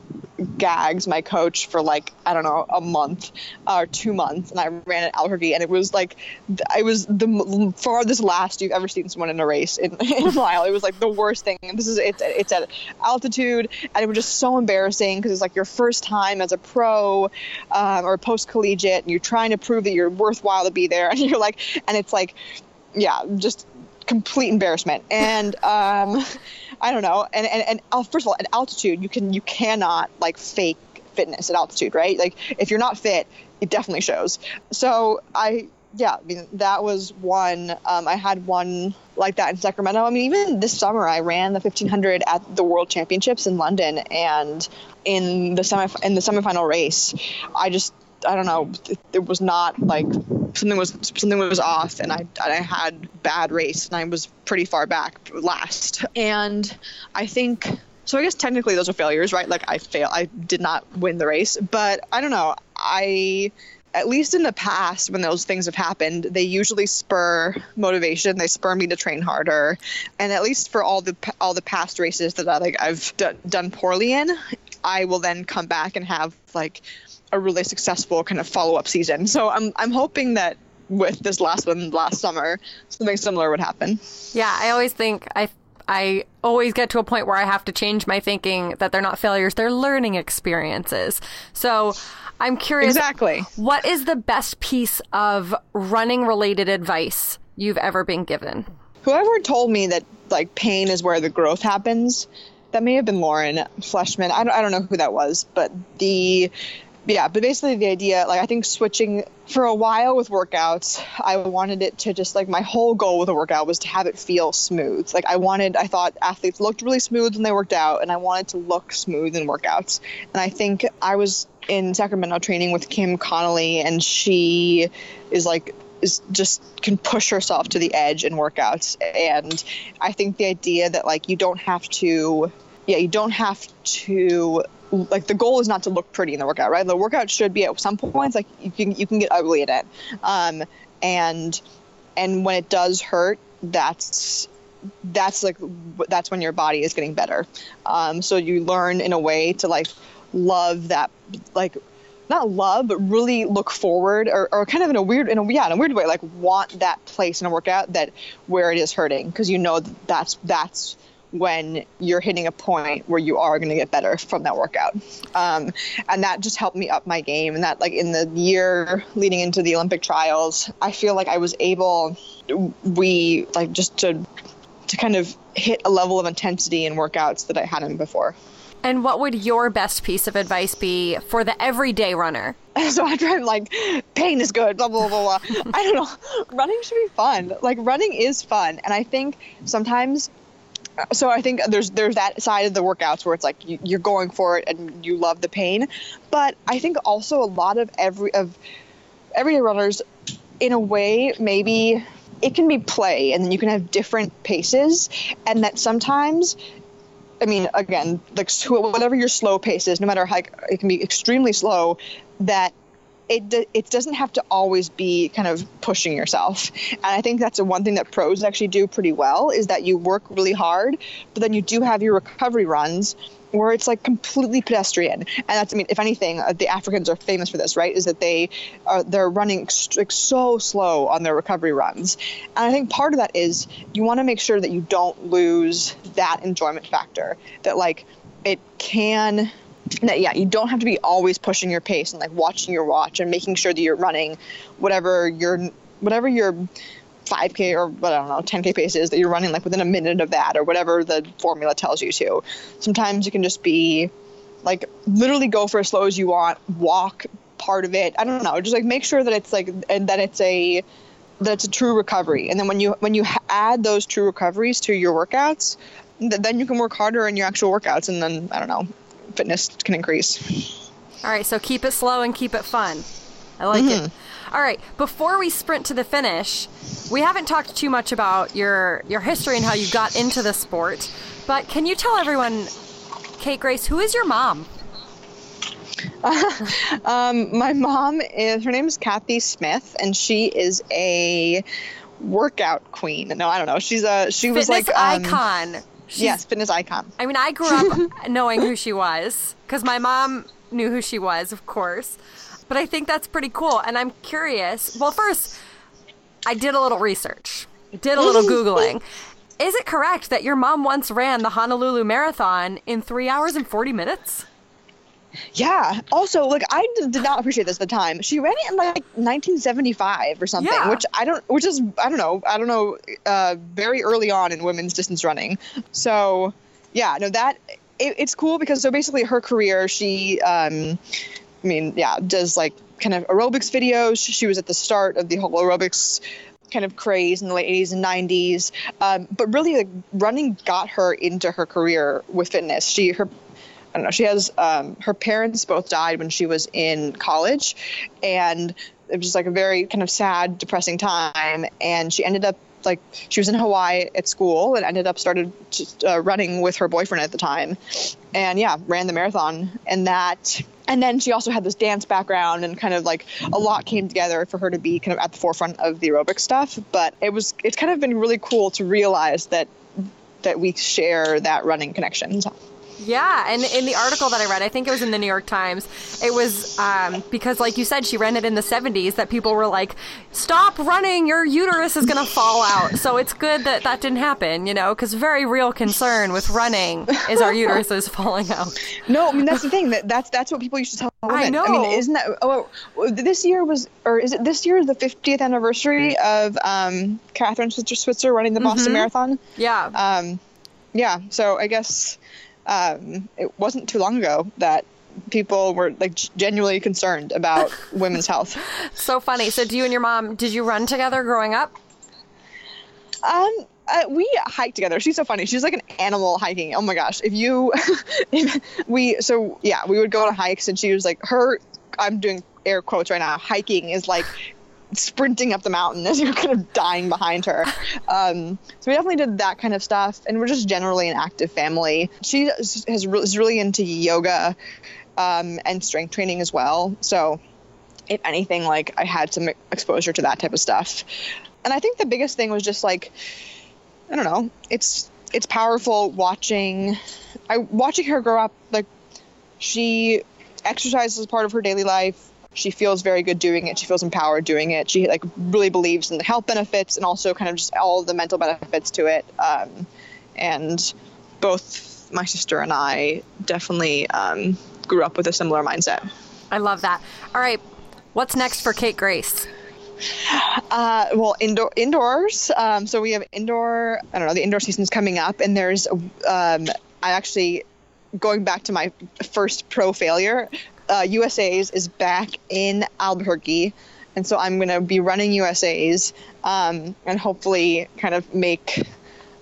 [SPEAKER 2] Gags, my coach, for like I don't know a month or two months, and I ran at Albuquerque, and it was like I was the farthest last you've ever seen someone in a race in, in a while. It was like the worst thing. And this is it's it's at altitude, and it was just so embarrassing because it's like your first time as a pro um, or post collegiate, and you're trying to prove that you're worthwhile to be there, and you're like, and it's like yeah, just complete embarrassment. And um, I don't know. And, and, and first of all, at altitude, you can you cannot like fake fitness at altitude, right? Like if you're not fit, it definitely shows. So I yeah, I mean that was one. Um, I had one like that in Sacramento. I mean, even this summer, I ran the 1500 at the World Championships in London, and in the semi in the semifinal race, I just I don't know, it, it was not like something was something was off and I I had bad race and I was pretty far back last. And I think so I guess technically those are failures, right? Like I fail, I did not win the race, but I don't know. I at least in the past when those things have happened they usually spur motivation they spur me to train harder and at least for all the all the past races that I, like I've d- done poorly in I will then come back and have like a really successful kind of follow-up season so I'm I'm hoping that with this last one last summer something similar would happen
[SPEAKER 1] yeah I always think I I always get to a point where I have to change my thinking that they're not failures, they're learning experiences. So I'm curious.
[SPEAKER 2] Exactly.
[SPEAKER 1] What is the best piece of running related advice you've ever been given?
[SPEAKER 2] Whoever told me that like pain is where the growth happens, that may have been Lauren Fleshman. I don't, I don't know who that was, but the yeah, but basically the idea, like I think switching for a while with workouts, I wanted it to just like my whole goal with a workout was to have it feel smooth. Like I wanted, I thought athletes looked really smooth when they worked out, and I wanted to look smooth in workouts. And I think I was in Sacramento training with Kim Conley, and she is like is just can push herself to the edge in workouts. And I think the idea that like you don't have to, yeah, you don't have to like the goal is not to look pretty in the workout, right? The workout should be at some points like you can you can get ugly in it, um, and and when it does hurt, that's that's like that's when your body is getting better. Um, so you learn in a way to like love that like not love but really look forward or, or kind of in a weird in a yeah in a weird way like want that place in a workout that where it is hurting because you know that that's that's when you're hitting a point where you are going to get better from that workout. Um, and that just helped me up my game. And that, like, in the year leading into the Olympic trials, I feel like I was able, we, like, just to, to kind of hit a level of intensity in workouts that I hadn't before.
[SPEAKER 1] And what would your best piece of advice be for the everyday runner?
[SPEAKER 2] So I try like pain is good, blah blah blah blah. I don't know. Running should be fun. Like running is fun, and I think sometimes so I think there's there's that side of the workouts where it's like you, you're going for it and you love the pain, but I think also a lot of every of everyday runners, in a way, maybe it can be play, and then you can have different paces, and that sometimes. I mean, again, like whatever your slow pace is, no matter how it can be extremely slow, that it it doesn't have to always be kind of pushing yourself. And I think that's the one thing that pros actually do pretty well is that you work really hard, but then you do have your recovery runs where it's like completely pedestrian. And that's I mean, if anything, uh, the Africans are famous for this, right? Is that they are they're running like so slow on their recovery runs. And I think part of that is you want to make sure that you don't lose that enjoyment factor. That like it can that yeah you don't have to be always pushing your pace and like watching your watch and making sure that you're running whatever your whatever your 5k or what I don't know 10k pace is that you're running like within a minute of that or whatever the formula tells you to. Sometimes it can just be like literally go for as slow as you want, walk part of it. I don't know, just like make sure that it's like and that it's a that it's a true recovery. And then when you when you add those true recoveries to your workouts, then you can work harder in your actual workouts and then I don't know, fitness can increase.
[SPEAKER 1] All right, so keep it slow and keep it fun. I like mm-hmm. it. All right, before we sprint to the finish, we haven't talked too much about your your history and how you got into the sport, but can you tell everyone, Kate Grace, who is your mom?
[SPEAKER 2] Uh, um, my mom is her name is Kathy Smith, and she is a workout queen. No, I don't know. She's a she
[SPEAKER 1] Fitness
[SPEAKER 2] was like
[SPEAKER 1] um, icon.
[SPEAKER 2] She's, yes, fitness icon.
[SPEAKER 1] I mean, I grew up knowing who she was because my mom knew who she was, of course. But I think that's pretty cool. And I'm curious. Well, first, I did a little research, did a little Googling. Is it correct that your mom once ran the Honolulu Marathon in three hours and 40 minutes?
[SPEAKER 2] Yeah. Also, like I did not appreciate this at the time. She ran it in like 1975 or something, yeah. which I don't, which is I don't know, I don't know, uh, very early on in women's distance running. So, yeah, no, that it, it's cool because so basically her career, she, um, I mean, yeah, does like kind of aerobics videos. She was at the start of the whole aerobics kind of craze in the late 80s and 90s um, but really like running got her into her career with fitness she her I don't know. She has um, her parents both died when she was in college, and it was just like a very kind of sad, depressing time. And she ended up like she was in Hawaii at school and ended up started just, uh, running with her boyfriend at the time, and yeah, ran the marathon. And that, and then she also had this dance background and kind of like a lot came together for her to be kind of at the forefront of the aerobic stuff. But it was it's kind of been really cool to realize that that we share that running connection.
[SPEAKER 1] Yeah, and in the article that I read, I think it was in the New York Times, it was um, because, like you said, she ran it in the 70s that people were like, stop running, your uterus is going to fall out. So it's good that that didn't happen, you know, because very real concern with running is our uterus is falling out.
[SPEAKER 2] No, I mean, that's the thing. That, that's that's what people used to tell women.
[SPEAKER 1] I know.
[SPEAKER 2] I mean, isn't that, oh, this year was, or is it this year is the 50th anniversary of um, Kathrine Switzer running the Boston
[SPEAKER 1] Mhm.
[SPEAKER 2] Marathon?
[SPEAKER 1] Yeah.
[SPEAKER 2] Um, yeah, so I guess um, it wasn't too long ago that people were like genuinely concerned about women's health.
[SPEAKER 1] So funny. So, do you and your mom, did you run together growing up?
[SPEAKER 2] Um, uh, we hike together. She's so funny. She's like an animal hiking. Oh my gosh. If you, we, so yeah, we would go on hikes and she was like, her, I'm doing air quotes right now, hiking is like sprinting up the mountain as you're kind of dying behind her. Um, so we definitely did that kind of stuff. And we're just generally an active family. She has, is really into yoga um, and strength training as well. So if anything, like I had some exposure to that type of stuff. And I think the biggest thing was just like, I don't know, it's it's powerful watching I watching her grow up like she exercises as part of her daily life. She feels very good doing it. She feels empowered doing it. She like really believes in the health benefits and also kind of just all the mental benefits to it. Um, and both my sister and I definitely um, grew up with a similar mindset.
[SPEAKER 1] I love that. All right. What's next for Kate Grace?
[SPEAKER 2] Uh, well, indoor indoors. Um, so we have indoor. I don't know. The indoor season's coming up, and there's. Um, I actually going back to my first pro failure. Uh, USA's is back in Albuquerque, and so I'm gonna be running USA's, um, and hopefully kind of make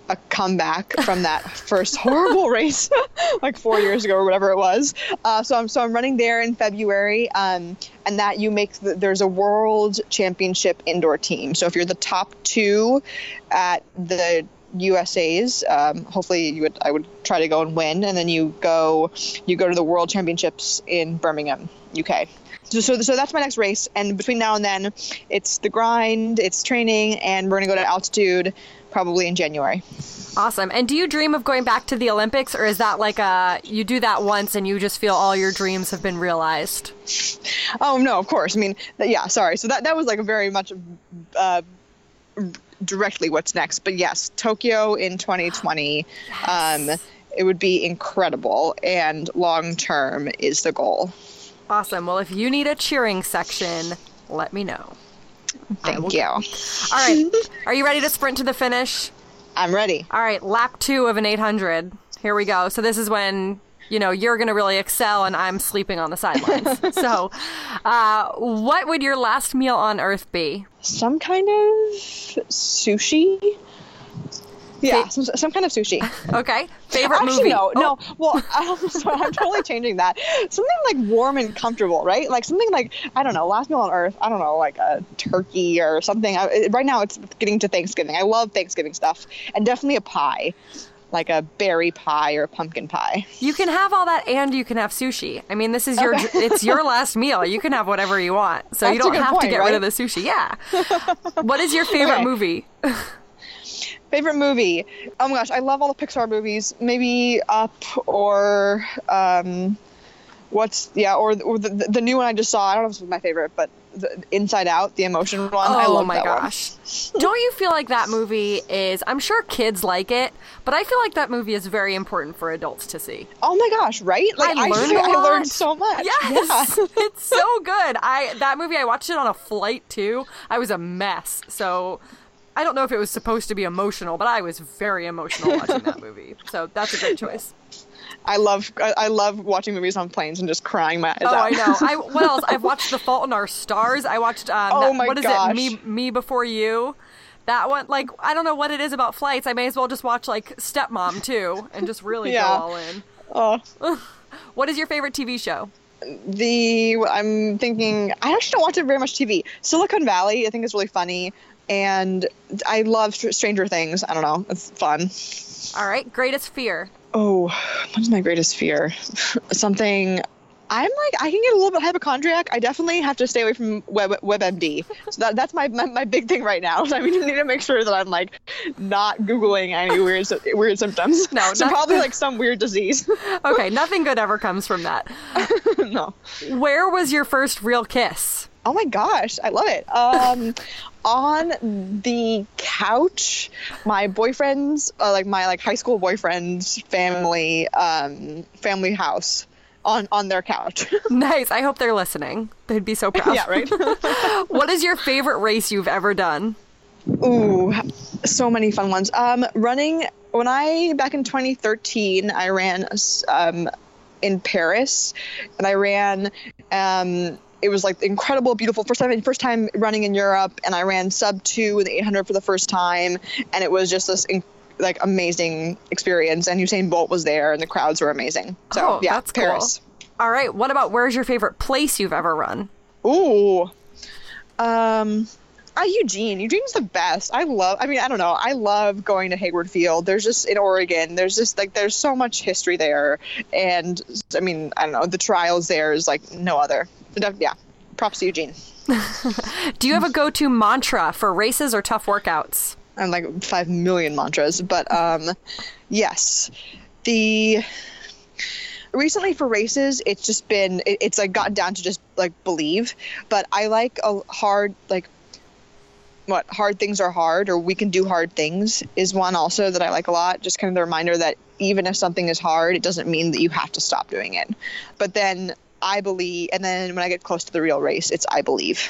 [SPEAKER 2] a comeback from that first horrible race like four years ago or whatever it was. Uh, so I'm so I'm running there in February, um, and that you make the, there's a world championship indoor team. So if you're the top two at the USA's, um, hopefully you would I would try to go and win, and then you go you go to the world championships in Birmingham, UK. So, so, so that's my next race, and between now and then, it's the grind, it's training, and we're gonna go to altitude probably in January.
[SPEAKER 1] Awesome. And do you dream of going back to the Olympics, or is that like a you do that once and you just feel all your dreams have been realized?
[SPEAKER 2] Oh no, of course. I mean, yeah. Sorry. So that that was like a very much uh, directly what's next. But yes, Tokyo in 2020. Um, it would be incredible, and long term is the goal.
[SPEAKER 1] Awesome. Well, if you need a cheering section, let me know.
[SPEAKER 2] Thank you.
[SPEAKER 1] All right. Are you ready to sprint to the finish?
[SPEAKER 2] I'm ready.
[SPEAKER 1] All right, lap two of an 800. Here we go. So this is when you know you're going to really excel, and I'm sleeping on the sidelines. so, uh, what would your last meal on Earth be?
[SPEAKER 2] Some kind of sushi. Yeah, some, some kind of sushi.
[SPEAKER 1] Okay, favorite
[SPEAKER 2] Actually,
[SPEAKER 1] movie?
[SPEAKER 2] no,
[SPEAKER 1] Oh,
[SPEAKER 2] no. Well, I'm, sorry, I'm totally changing that. Something like warm and comfortable, right? Like something like I don't know, last meal on Earth. I don't know, like a turkey or something. I, right now, it's getting to Thanksgiving. I love Thanksgiving stuff, and definitely a pie, like a berry pie or a pumpkin pie.
[SPEAKER 1] You can have all that, and you can have sushi. I mean, this is your
[SPEAKER 2] Okay.
[SPEAKER 1] it's your last meal. You can have whatever you want, so you
[SPEAKER 2] That's a
[SPEAKER 1] don't have to
[SPEAKER 2] point,
[SPEAKER 1] get rid of the sushi. Yeah. what is your favorite
[SPEAKER 2] Okay.
[SPEAKER 1] movie?
[SPEAKER 2] Favorite movie? Oh my gosh, I love all the Pixar movies. Maybe Up or um, what's yeah, or or the, the new one I just saw. I don't know if this was my favorite, but the Inside Out, the emotion one. I
[SPEAKER 1] Oh
[SPEAKER 2] love
[SPEAKER 1] my gosh. Don't you feel like that movie is I'm sure kids like it, but I feel like that movie is very important for adults to see.
[SPEAKER 2] Oh my gosh, right? Like
[SPEAKER 1] I learned
[SPEAKER 2] feel I learned so much.
[SPEAKER 1] Yes.
[SPEAKER 2] Yeah.
[SPEAKER 1] it's so good. I that movie I watched it on a flight too. I was a mess. So I don't know if it was supposed to be emotional, but I was very emotional watching that movie. So that's a great choice.
[SPEAKER 2] I love I, I love watching movies on planes and just crying my eyes
[SPEAKER 1] Oh,
[SPEAKER 2] out.
[SPEAKER 1] I know. I what else? I've watched The Fault in Our Stars. I watched um,
[SPEAKER 2] Oh my
[SPEAKER 1] what is
[SPEAKER 2] gosh.
[SPEAKER 1] it? Me Me Before You. That one, like, I don't know what it is about flights. I may as well just watch like Stepmom too, and just really
[SPEAKER 2] Yeah.
[SPEAKER 1] go all in.
[SPEAKER 2] oh,
[SPEAKER 1] What is your favorite TV show?
[SPEAKER 2] the I'm thinking I actually don't watch very much TV. Silicon Valley, I think is really funny. and I love Stranger Things. I don't know, it's fun.
[SPEAKER 1] All right, greatest fear.
[SPEAKER 2] Oh, what is my greatest fear? Something. I'm like I can get a little bit hypochondriac. I definitely have to stay away from Web WebMD. So that, that's my, my my big thing right now. I mean, I need to make sure that I'm like not googling any weird weird symptoms.
[SPEAKER 1] No,
[SPEAKER 2] so
[SPEAKER 1] not-
[SPEAKER 2] probably like some weird disease.
[SPEAKER 1] Okay, nothing good ever comes from that.
[SPEAKER 2] no.
[SPEAKER 1] Where was your first real kiss?
[SPEAKER 2] Oh my gosh, I love it. Um, on the couch, my boyfriend's, uh, like my like high school boyfriend's family, um, family house, on on their couch.
[SPEAKER 1] Nice. I hope they're listening. They'd be so proud.
[SPEAKER 2] yeah, right.
[SPEAKER 1] What is your favorite race you've ever done?
[SPEAKER 2] Ooh, so many fun ones. Um, running when I back in 2013, I ran um, in Paris, and I ran. Um, it was like incredible, beautiful first time, first time running in Europe, and I ran sub two in the 800 for the first time, and it was just this. Like amazing experience, and Usain Bolt was there, and the crowds were amazing. So
[SPEAKER 1] Oh,
[SPEAKER 2] yeah,
[SPEAKER 1] that's cool.
[SPEAKER 2] Paris.
[SPEAKER 1] All right. What about where's your favorite place you've ever run?
[SPEAKER 2] Ooh. Um uh, Eugene. Eugene's the best. I love I mean, I don't know. I love going to Hayward Field. There's just in Oregon, there's just like there's so much history there and I mean, I don't know, the trials there is like no other. Yeah. Props to Eugene.
[SPEAKER 1] Do you have a go to mantra for races or tough workouts?
[SPEAKER 2] I'm like 5 million mantras, but um yes. The recently for races it's just been it, it's like gotten down to just like believe but i like a hard like what hard things are hard or we can do hard things is one also that i like a lot just kind of the reminder that even if something is hard it doesn't mean that you have to stop doing it but then i believe and then when i get close to the real race it's i believe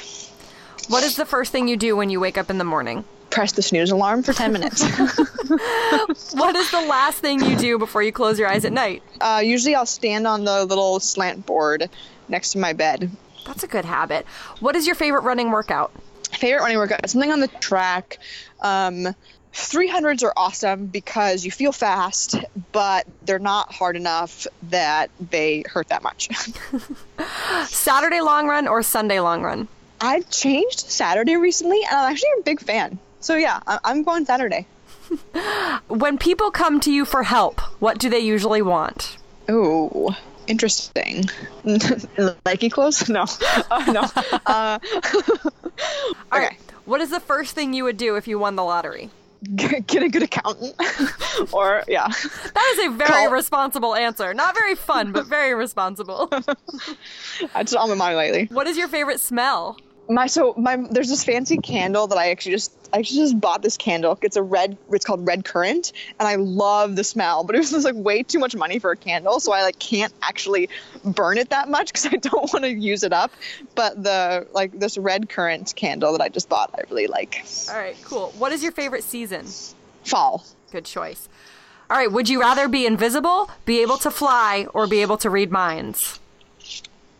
[SPEAKER 1] What is the first thing you do when you wake up in the morning?
[SPEAKER 2] Press the snooze alarm for 10 minutes
[SPEAKER 1] What is the last thing you do before you close your eyes at night?
[SPEAKER 2] uh, usually i'll stand on the little slant board next to my bed
[SPEAKER 1] That's a good habit. What is your favorite running workout?
[SPEAKER 2] favorite running workout something on the track um 300s are awesome because you feel fast but they're not hard enough that they hurt that much
[SPEAKER 1] Saturday long run or Sunday long run?
[SPEAKER 2] I've changed saturday recently and i'm actually a big fan so yeah I- i'm going saturday
[SPEAKER 1] When people come to you for help, what do they usually want?
[SPEAKER 2] Ooh, interesting. Nike clothes? No, uh, no. Uh, okay.
[SPEAKER 1] Right. What is the first thing you would do if you won the lottery?
[SPEAKER 2] get, get a good accountant, or yeah,
[SPEAKER 1] That is a very
[SPEAKER 2] Call-
[SPEAKER 1] responsible answer. Not very fun, but very responsible.
[SPEAKER 2] that's on my mind lately.
[SPEAKER 1] what is your favorite smell?
[SPEAKER 2] My so my there's this fancy candle that I actually just I actually just bought this candle. It's a red. It's called Red Currant, and I love the smell. But it was just like way too much money for a candle, so I like can't actually burn it that much because I don't want to use it up. But the like this Red Currant candle that I just bought, I really like.
[SPEAKER 1] All right, cool. What is your favorite season?
[SPEAKER 2] Fall.
[SPEAKER 1] Good choice. All right, would you rather be invisible, be able to fly, or be able to read minds?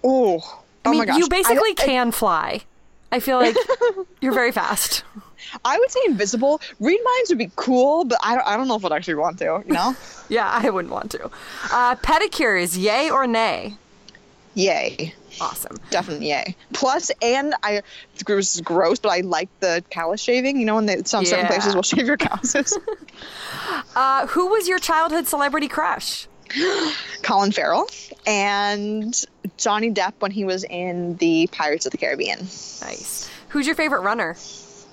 [SPEAKER 2] Oh,
[SPEAKER 1] I
[SPEAKER 2] oh
[SPEAKER 1] mean,
[SPEAKER 2] my gosh!
[SPEAKER 1] you basically
[SPEAKER 2] I, I-
[SPEAKER 1] can fly. I feel like you're very fast.
[SPEAKER 2] I would say invisible. Read minds would be cool, but I don't, I don't know if I'd actually want to. You know?
[SPEAKER 1] Yeah, I wouldn't want to. Uh, pedicures, yay or nay?
[SPEAKER 2] yay,
[SPEAKER 1] Awesome.
[SPEAKER 2] definitely yay. Plus, and I this is gross, but I like the callus shaving. You know, when they, some certain places will shave your calluses.
[SPEAKER 1] Uh, who was your childhood celebrity crush?
[SPEAKER 2] Colin Farrell and Johnny Depp when he was in the Pirates of the Caribbean.
[SPEAKER 1] Nice. Who's your favorite runner?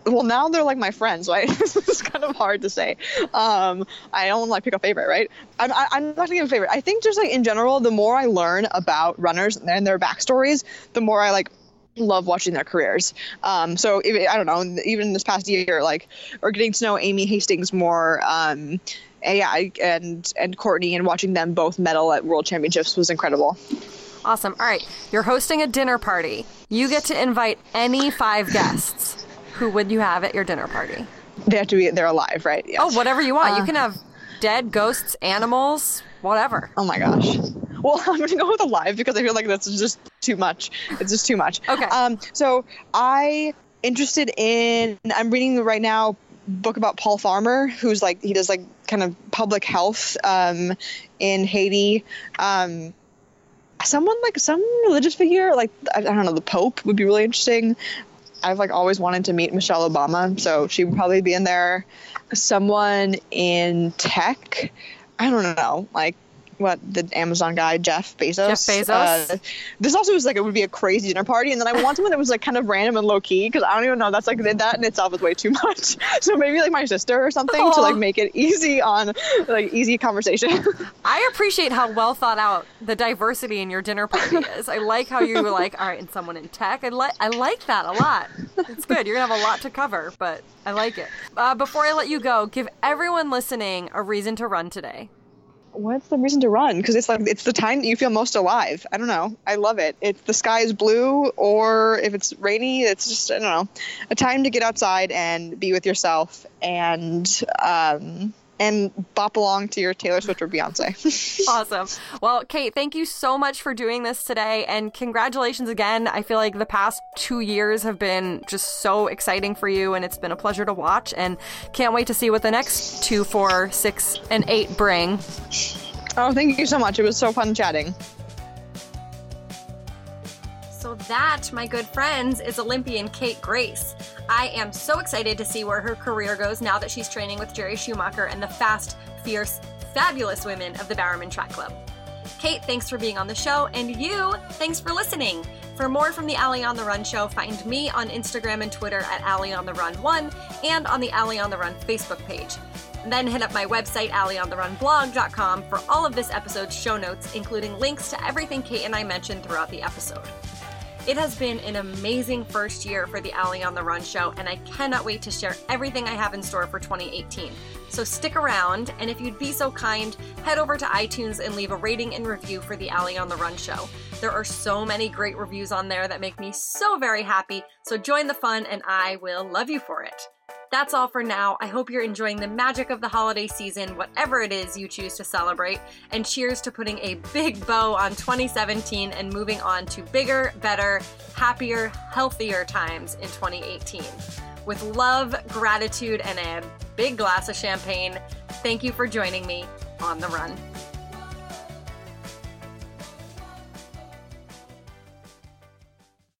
[SPEAKER 2] Well, now they're like my friends, right? it's kind of hard to say. Um, I don't like pick a favorite, right? I'm, I, I'm not gonna give a favorite. I think just like in general, the more I learn about runners and their backstories, the more I like love watching their careers. Um, so if, I don't know, even this past year, like, or getting to know Amy Hastings more. Um, and yeah, and and Courtney and watching them both medal at World Championships was incredible.
[SPEAKER 1] Awesome. All right, you're hosting a dinner party. You get to invite any five guests. Who would you have at your dinner party?
[SPEAKER 2] They have to be they're alive, right? Yes.
[SPEAKER 1] Oh, whatever you want. you
[SPEAKER 2] Uh,
[SPEAKER 1] can have dead ghosts, animals, whatever.
[SPEAKER 2] Oh my gosh. Well, I'm gonna go with alive because I feel like that's just too much. It's just too much.
[SPEAKER 1] Okay.
[SPEAKER 2] Um. So I interested in. I'm reading right now book about Paul Farmer, who's like he does like kind of public health um in Haiti. Um. Someone like some religious figure, like I, I don't know, the Pope would be really interesting. I've like always wanted to meet Michelle Obama, so she would probably be in there. Someone in tech, I don't know, like what the Amazon guy Jeff Bezos.
[SPEAKER 1] Jeff Bezos.
[SPEAKER 2] Uh, this also was like it would be a crazy dinner party, and then I want someone that was like kind of random and low key because I don't even know that's like that in itself is way too much. So maybe like my sister or something Aww. to like make it easy on like easy conversation.
[SPEAKER 1] I appreciate how well thought out the diversity in your dinner party is. I like how you were like, all right, and someone in tech. I like I like that a lot. It's good. You're gonna have a lot to cover, but I like it. Uh, before I let you go, give everyone listening a reason to run today
[SPEAKER 2] what's the reason to run? Because it's like it's the time that you feel most alive. I don't know. I love it. It's the sky is blue or if it's rainy, it's just I don't know, a time to get outside and be with yourself and um, and bop along to your Taylor Swift or Beyonce.
[SPEAKER 1] awesome. Well, Kate, thank you so much for doing this today and congratulations again. I feel like the past two years have been just so exciting for you and it's been a pleasure to watch and can't wait to see what the next two, four, six, and eight bring.
[SPEAKER 2] Oh, thank you so much. It was so fun chatting.
[SPEAKER 1] So, that, my good friends, is Olympian Kate Grace. I am so excited to see where her career goes now that she's training with Jerry Schumacher and the fast, fierce, fabulous women of the Bowerman Track Club. Kate, thanks for being on the show, and you, thanks for listening. For more from the Ali on the Run show, find me on Instagram and Twitter at Ali on the Run 1 and on the Ali on the Run Facebook page. then hit up my website, aliontheRunblog.com, for all of this episode's show notes, including links to everything Kate and I mentioned throughout the episode. It has been an amazing first year for the Ali on the Run show, and I cannot wait to share everything I have in store for 2018. So stick around, and if you'd be so kind, head over to iTunes and leave a rating and review for the Ali on the Run show. There are so many great reviews on there that make me so very happy, so join the fun, and I will love you for it. That's all for now. I hope you're enjoying the magic of the holiday season, whatever it is you choose to celebrate. And cheers to putting a big bow on 2017 and moving on to bigger, better, happier, healthier times in 2018. With love, gratitude, and a big glass of champagne, thank you for joining me on the run.